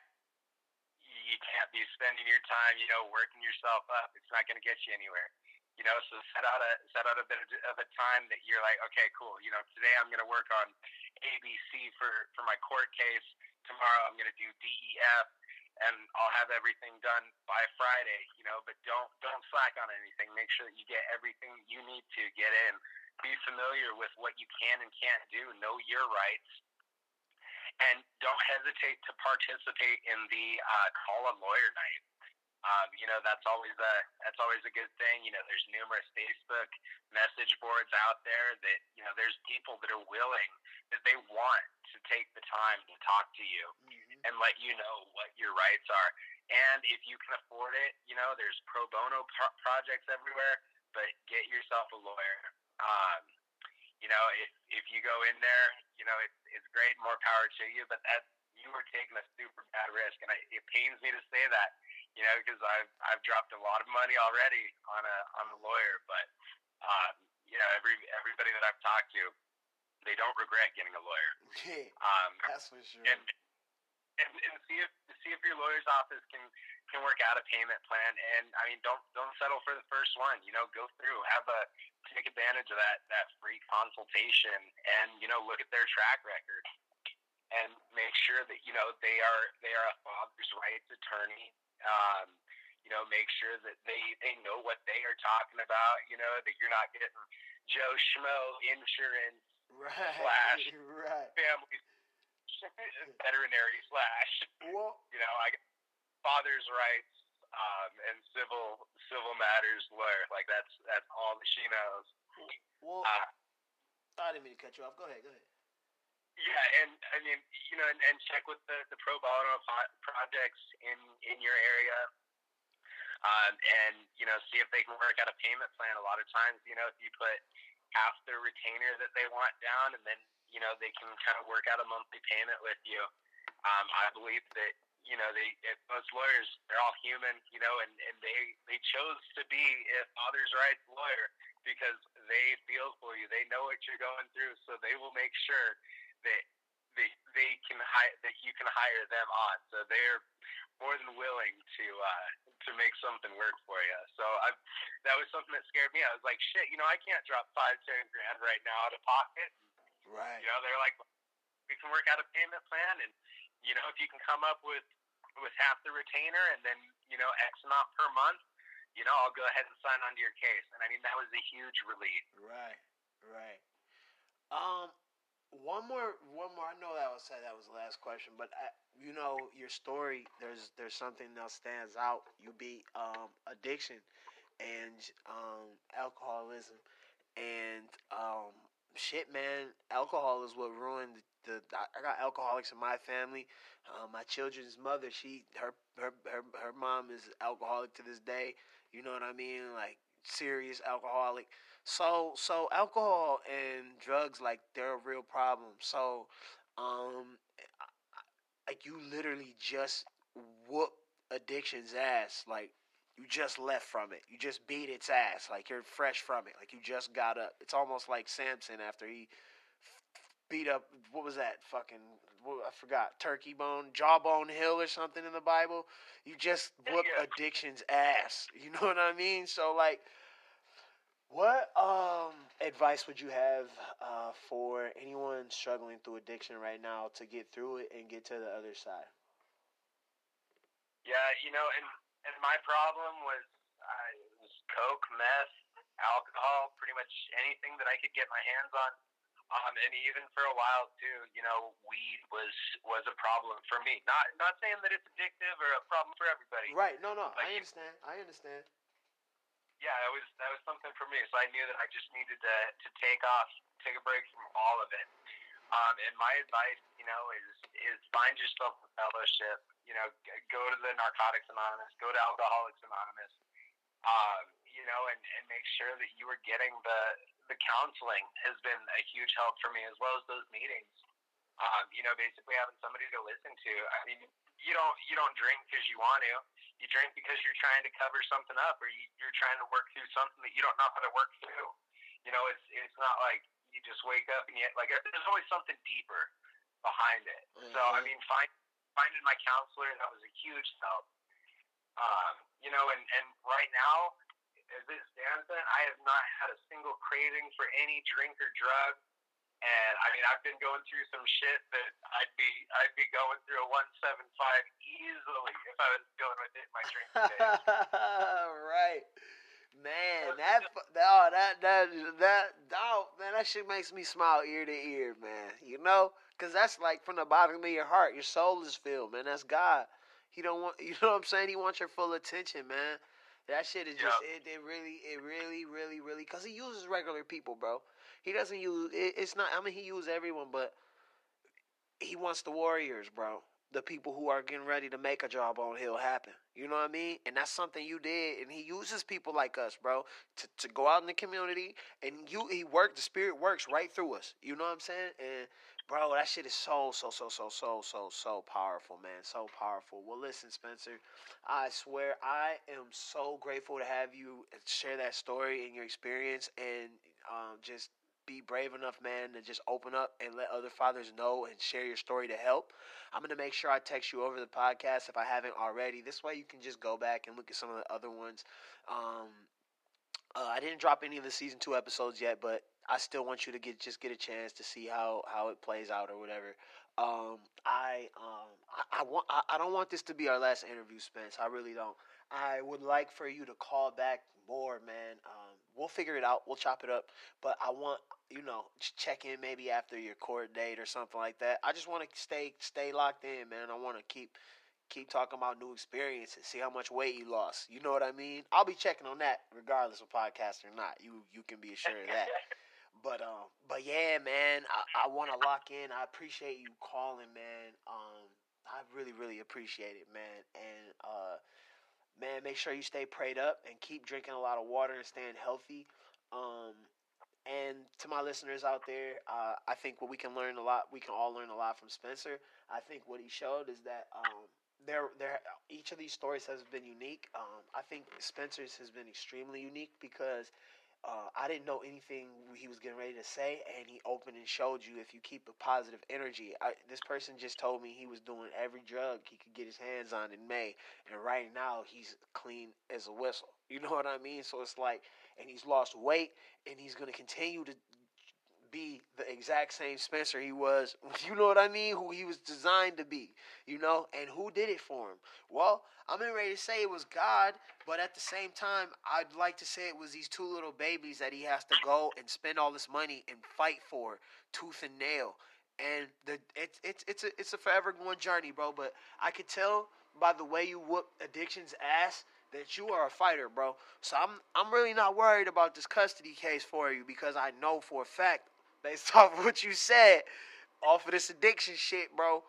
B: you can't be spending your time, you know, working yourself up. It's not gonna get you anywhere. You know, so set out a set out a bit of a time that you're like, okay, cool. You know, today I'm gonna work on ABC for for my court case. Tomorrow I'm gonna do DEF and I'll have everything done by Friday, you know, but don't don't slack on anything. Make sure that you get everything you need to get in. Be familiar with what you can and can't do. Know your rights. And don't hesitate to participate in the uh, call a lawyer night. Um, you know that's always a that's always a good thing. You know, there's numerous Facebook message boards out there that you know there's people that are willing that they want to take the time to talk to you mm-hmm. And let you know what your rights are. And if you can afford it, you know there's pro bono pro- projects everywhere. But get yourself a lawyer. Um, you know, if if you go in there, you know it's it's great, more power to you. But that you are taking a super bad risk, and I, it pains me to say that you know, because I've I've dropped a lot of money already on a on a lawyer, but um, you know, every everybody that I've talked to, they don't regret getting a lawyer.
A: um, That's for sure.
B: And, and, and see if see if your lawyer's office can can work out a payment plan. And I mean, don't don't settle for the first one. You know, go through, have a take advantage of that that free consultation, and you know, look at their track record and make sure that you know they are they are a father's rights attorney um, you know, make sure that they they know what they are talking about. You know, that you're not getting Joe Schmo insurance
A: right,
B: slash
A: right.
B: family veterinary slash.
A: Well,
B: you know, I father's rights um, and civil civil matters lawyer. Like that's that's all that she knows.
A: Well, uh, I didn't mean to cut you off. Go ahead. Go ahead.
B: Yeah, and I mean, you know, and, and check with the, the pro bono projects in in your area, um, and you know, see if they can work out a payment plan. A lot of times, you know, if you put half the retainer that they want down, and then you know they can kind of work out a monthly payment with you. Um, I believe that you know, they most lawyers they're all human, you know, and and they they chose to be a father's rights lawyer because they feel for you. They know what you're going through, so they will make sure that they they can hire that you can hire them on. So they're more than willing to uh, to make something work for you. So I that was something that scared me. I was like, shit, you know, I can't drop five, ten grand right now out of pocket.
A: Right.
B: You know, they're like, we can work out a payment plan, and you know, if you can come up with with half the retainer and then you know X amount per month, you know, I'll go ahead and sign onto your case. And I mean, that was a huge relief.
A: Right. Right. Um, one more, one more. I know that was said that was the last question, but I, you know your story. There's there's something that stands out. You beat um, addiction and um, alcoholism, and um, shit, man. Alcohol is what ruined the. I got alcoholics in my family. Uh, my children's mother, she her her her her mom is alcoholic to this day. You know what I mean? Like serious alcoholic. So so alcohol and drugs like they're a real problem. So um like you literally just whoop addiction's ass like you just left from it. You just beat its ass like you're fresh from it. Like you just got up. It's almost like Samson after he beat up what was that fucking I forgot turkey bone jawbone hill or something in the Bible. You just whoop
B: Yeah.
A: addiction's ass. You know what I mean? So like what um advice would you have uh, for anyone struggling through addiction right now to get through it and get to the other side?
B: Yeah, you know, and and my problem was uh, it was coke, meth, alcohol, pretty much anything that I could get my hands on. Um, and even for a while too, you know, weed was was a problem for me. Not not saying that it's addictive or a problem for everybody.
A: Right. No, no. I understand. I understand.
B: Yeah, it was that was something for me. So I knew that I just needed to to take off, take a break from all of it. Um, and my advice, you know, is is find yourself a fellowship. You know, go to the Narcotics Anonymous, go to Alcoholics Anonymous. Um, you know, and and make sure that you are getting the the counseling has been a huge help for me, as well as those meetings. Um, you know, basically having somebody to listen to. I mean, you don't you don't drink because you want to. You drink because you're trying to cover something up, or you, you're trying to work through something that you don't know how to work through. You know, it's it's not like you just wake up and you like there's always something deeper behind it. So I
A: Mhm.
B: mean, find, finding my counselor that was a huge help. Um, you know, and and right now, as it stands, I have not had a single craving for any drink or drug. And I mean, I've been going through some shit that I'd be I'd be going through a one seven five easily if I was dealing with it in my drink days.
A: right. Man, that fu- oh, that that that oh, man, that shit makes me smile ear to ear, man. You know, cause that's like from the bottom of your heart, your soul is filled, man. That's God. He don't want, you know what I'm saying? He wants your full attention, man. That shit is just it. It really, it really, really, really, cause he uses regular people, bro. He doesn't use. It, it's not. I mean, he uses everyone, but he wants the warriors, bro. The people who are getting ready to make a job on Hill happen. You know what I mean? And that's something you did. And he uses people like us, bro, to, to go out in the community. And you, he worked. The spirit works right through us. You know what I'm saying? And bro, that shit is so, so, so, so, so, so, so powerful, man. So powerful. Well, listen, Spencer. I swear, I am so grateful to have you share that story and your experience, and um, just be brave enough, man, to just open up and let other fathers know and share your story to help. I'm gonna make sure I text you over the podcast if I haven't already. This way, you can just go back and look at some of the other ones. Um, uh, I didn't drop any of the season two episodes yet, but I still want you to get just get a chance to see how how it plays out or whatever. Um, I um I, I want I, I don't want this to be our last interview, Spence. I really don't. I would like for you to call back more, man. Um, we'll figure it out. We'll chop it up. But I want you know check in maybe after your court date or something like that. I just want to stay stay locked in, man. I want to keep keep talking about new experiences. See how much weight you lost. You know what I mean? I'll be checking on that regardless of podcast or not. You you can be assured of that. But um, but yeah, man, I, I want to lock in. I appreciate you calling, man. Um, I really, really appreciate it, man. And uh, man, make sure you stay prayed up and keep drinking a lot of water and staying healthy. Um, and to my listeners out there, uh, I think what we can learn a lot, we can all learn a lot from Spencer. I think what he showed is that um, there, there. Each of these stories has been unique. Um, I think Spencer's has been extremely unique because uh, I didn't know anything he was getting ready to say, and he opened and showed you if you keep a positive energy. I, this person just told me he was doing every drug he could get his hands on in May, and right now he's clean as a whistle. You know what I mean? So it's like, and he's lost weight, and he's going to continue to be the exact same Spencer he was. You know what I mean? Who he was designed to be. You know, and who did it for him? Well, I'm not ready to say it was God, but at the same time, I'd like to say it was these two little babies that he has to go and spend all this money and fight for, tooth and nail. And the it's it's it's a it's a forever going journey, bro. But I could tell by the way you whoop addiction's ass that you are a fighter, bro. So I'm I'm really not worried about this custody case for you because I know for a fact based off of what you said, off of this addiction shit, bro,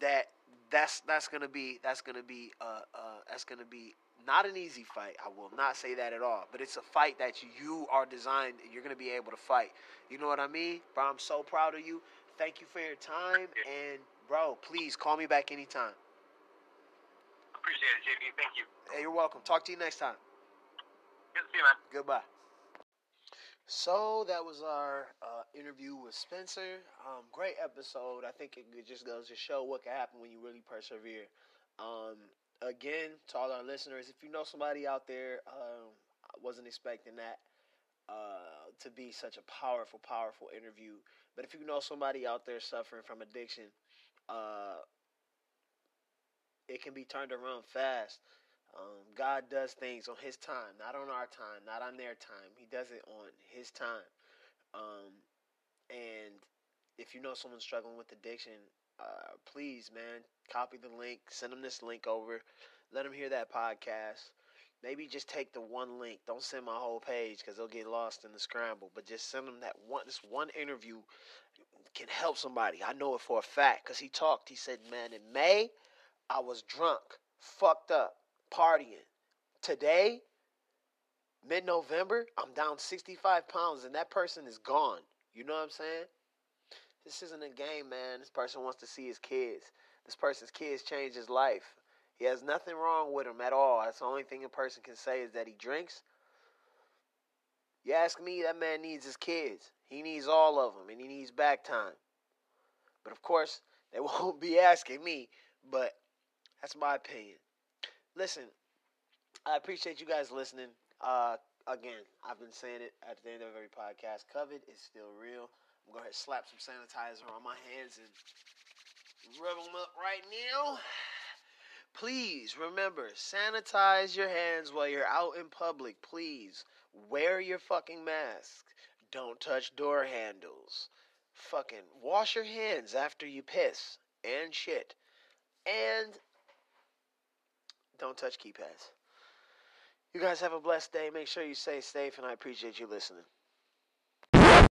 A: that that's that's gonna be that's gonna be uh uh that's gonna be not an easy fight. I will not say that at all. But it's a fight that you are designed you're gonna be able to fight. You know what I mean? Bro, I'm so proud of you. Thank you for your time and bro, please call me back anytime.
B: Appreciate it, JB. Thank you.
A: Hey, you're welcome. Talk to you next time.
B: Good to see you, man.
A: Goodbye. So that was our uh, interview with Spencer. Um, great episode. I think it just goes to show what can happen when you really persevere. Um, again, to all our listeners, if you know somebody out there, um, I wasn't expecting that uh, to be such a powerful, powerful interview. But if you know somebody out there suffering from addiction, uh, it can be turned around fast. Um, God does things on His time, not on our time, not on their time. He does it on His time. Um, and if you know someone struggling with addiction, uh, please, man, copy the link, send them this link over, let them hear that podcast. Maybe just take the one link. Don't send my whole page because they'll get lost in the scramble. But just send them that one. This one interview can help somebody. I know it for a fact because he talked. He said, "Man, in May, I was drunk, fucked up partying. Today, mid November, I'm down 65 pounds and that person is gone. You know what I'm saying? This isn't a game, man. This person wants to see his kids. This person's kids changed his life. He has nothing wrong with him at all. That's the only thing a person can say is that he drinks. You ask me, that man needs his kids. He needs all of them, and he needs back time. But of course, they won't be asking me, but that's my opinion listen, I appreciate you guys listening. Uh, again, I've been saying it at the end of every podcast. COVID is still real. I'm going to slap some sanitizer on my hands and rub them up right now. Please remember, sanitize your hands while you're out in public. Please wear your fucking mask. Don't touch door handles. Fucking wash your hands after you piss and shit. And don't touch keypads. You guys have a blessed day. Make sure you stay safe, and I appreciate you listening.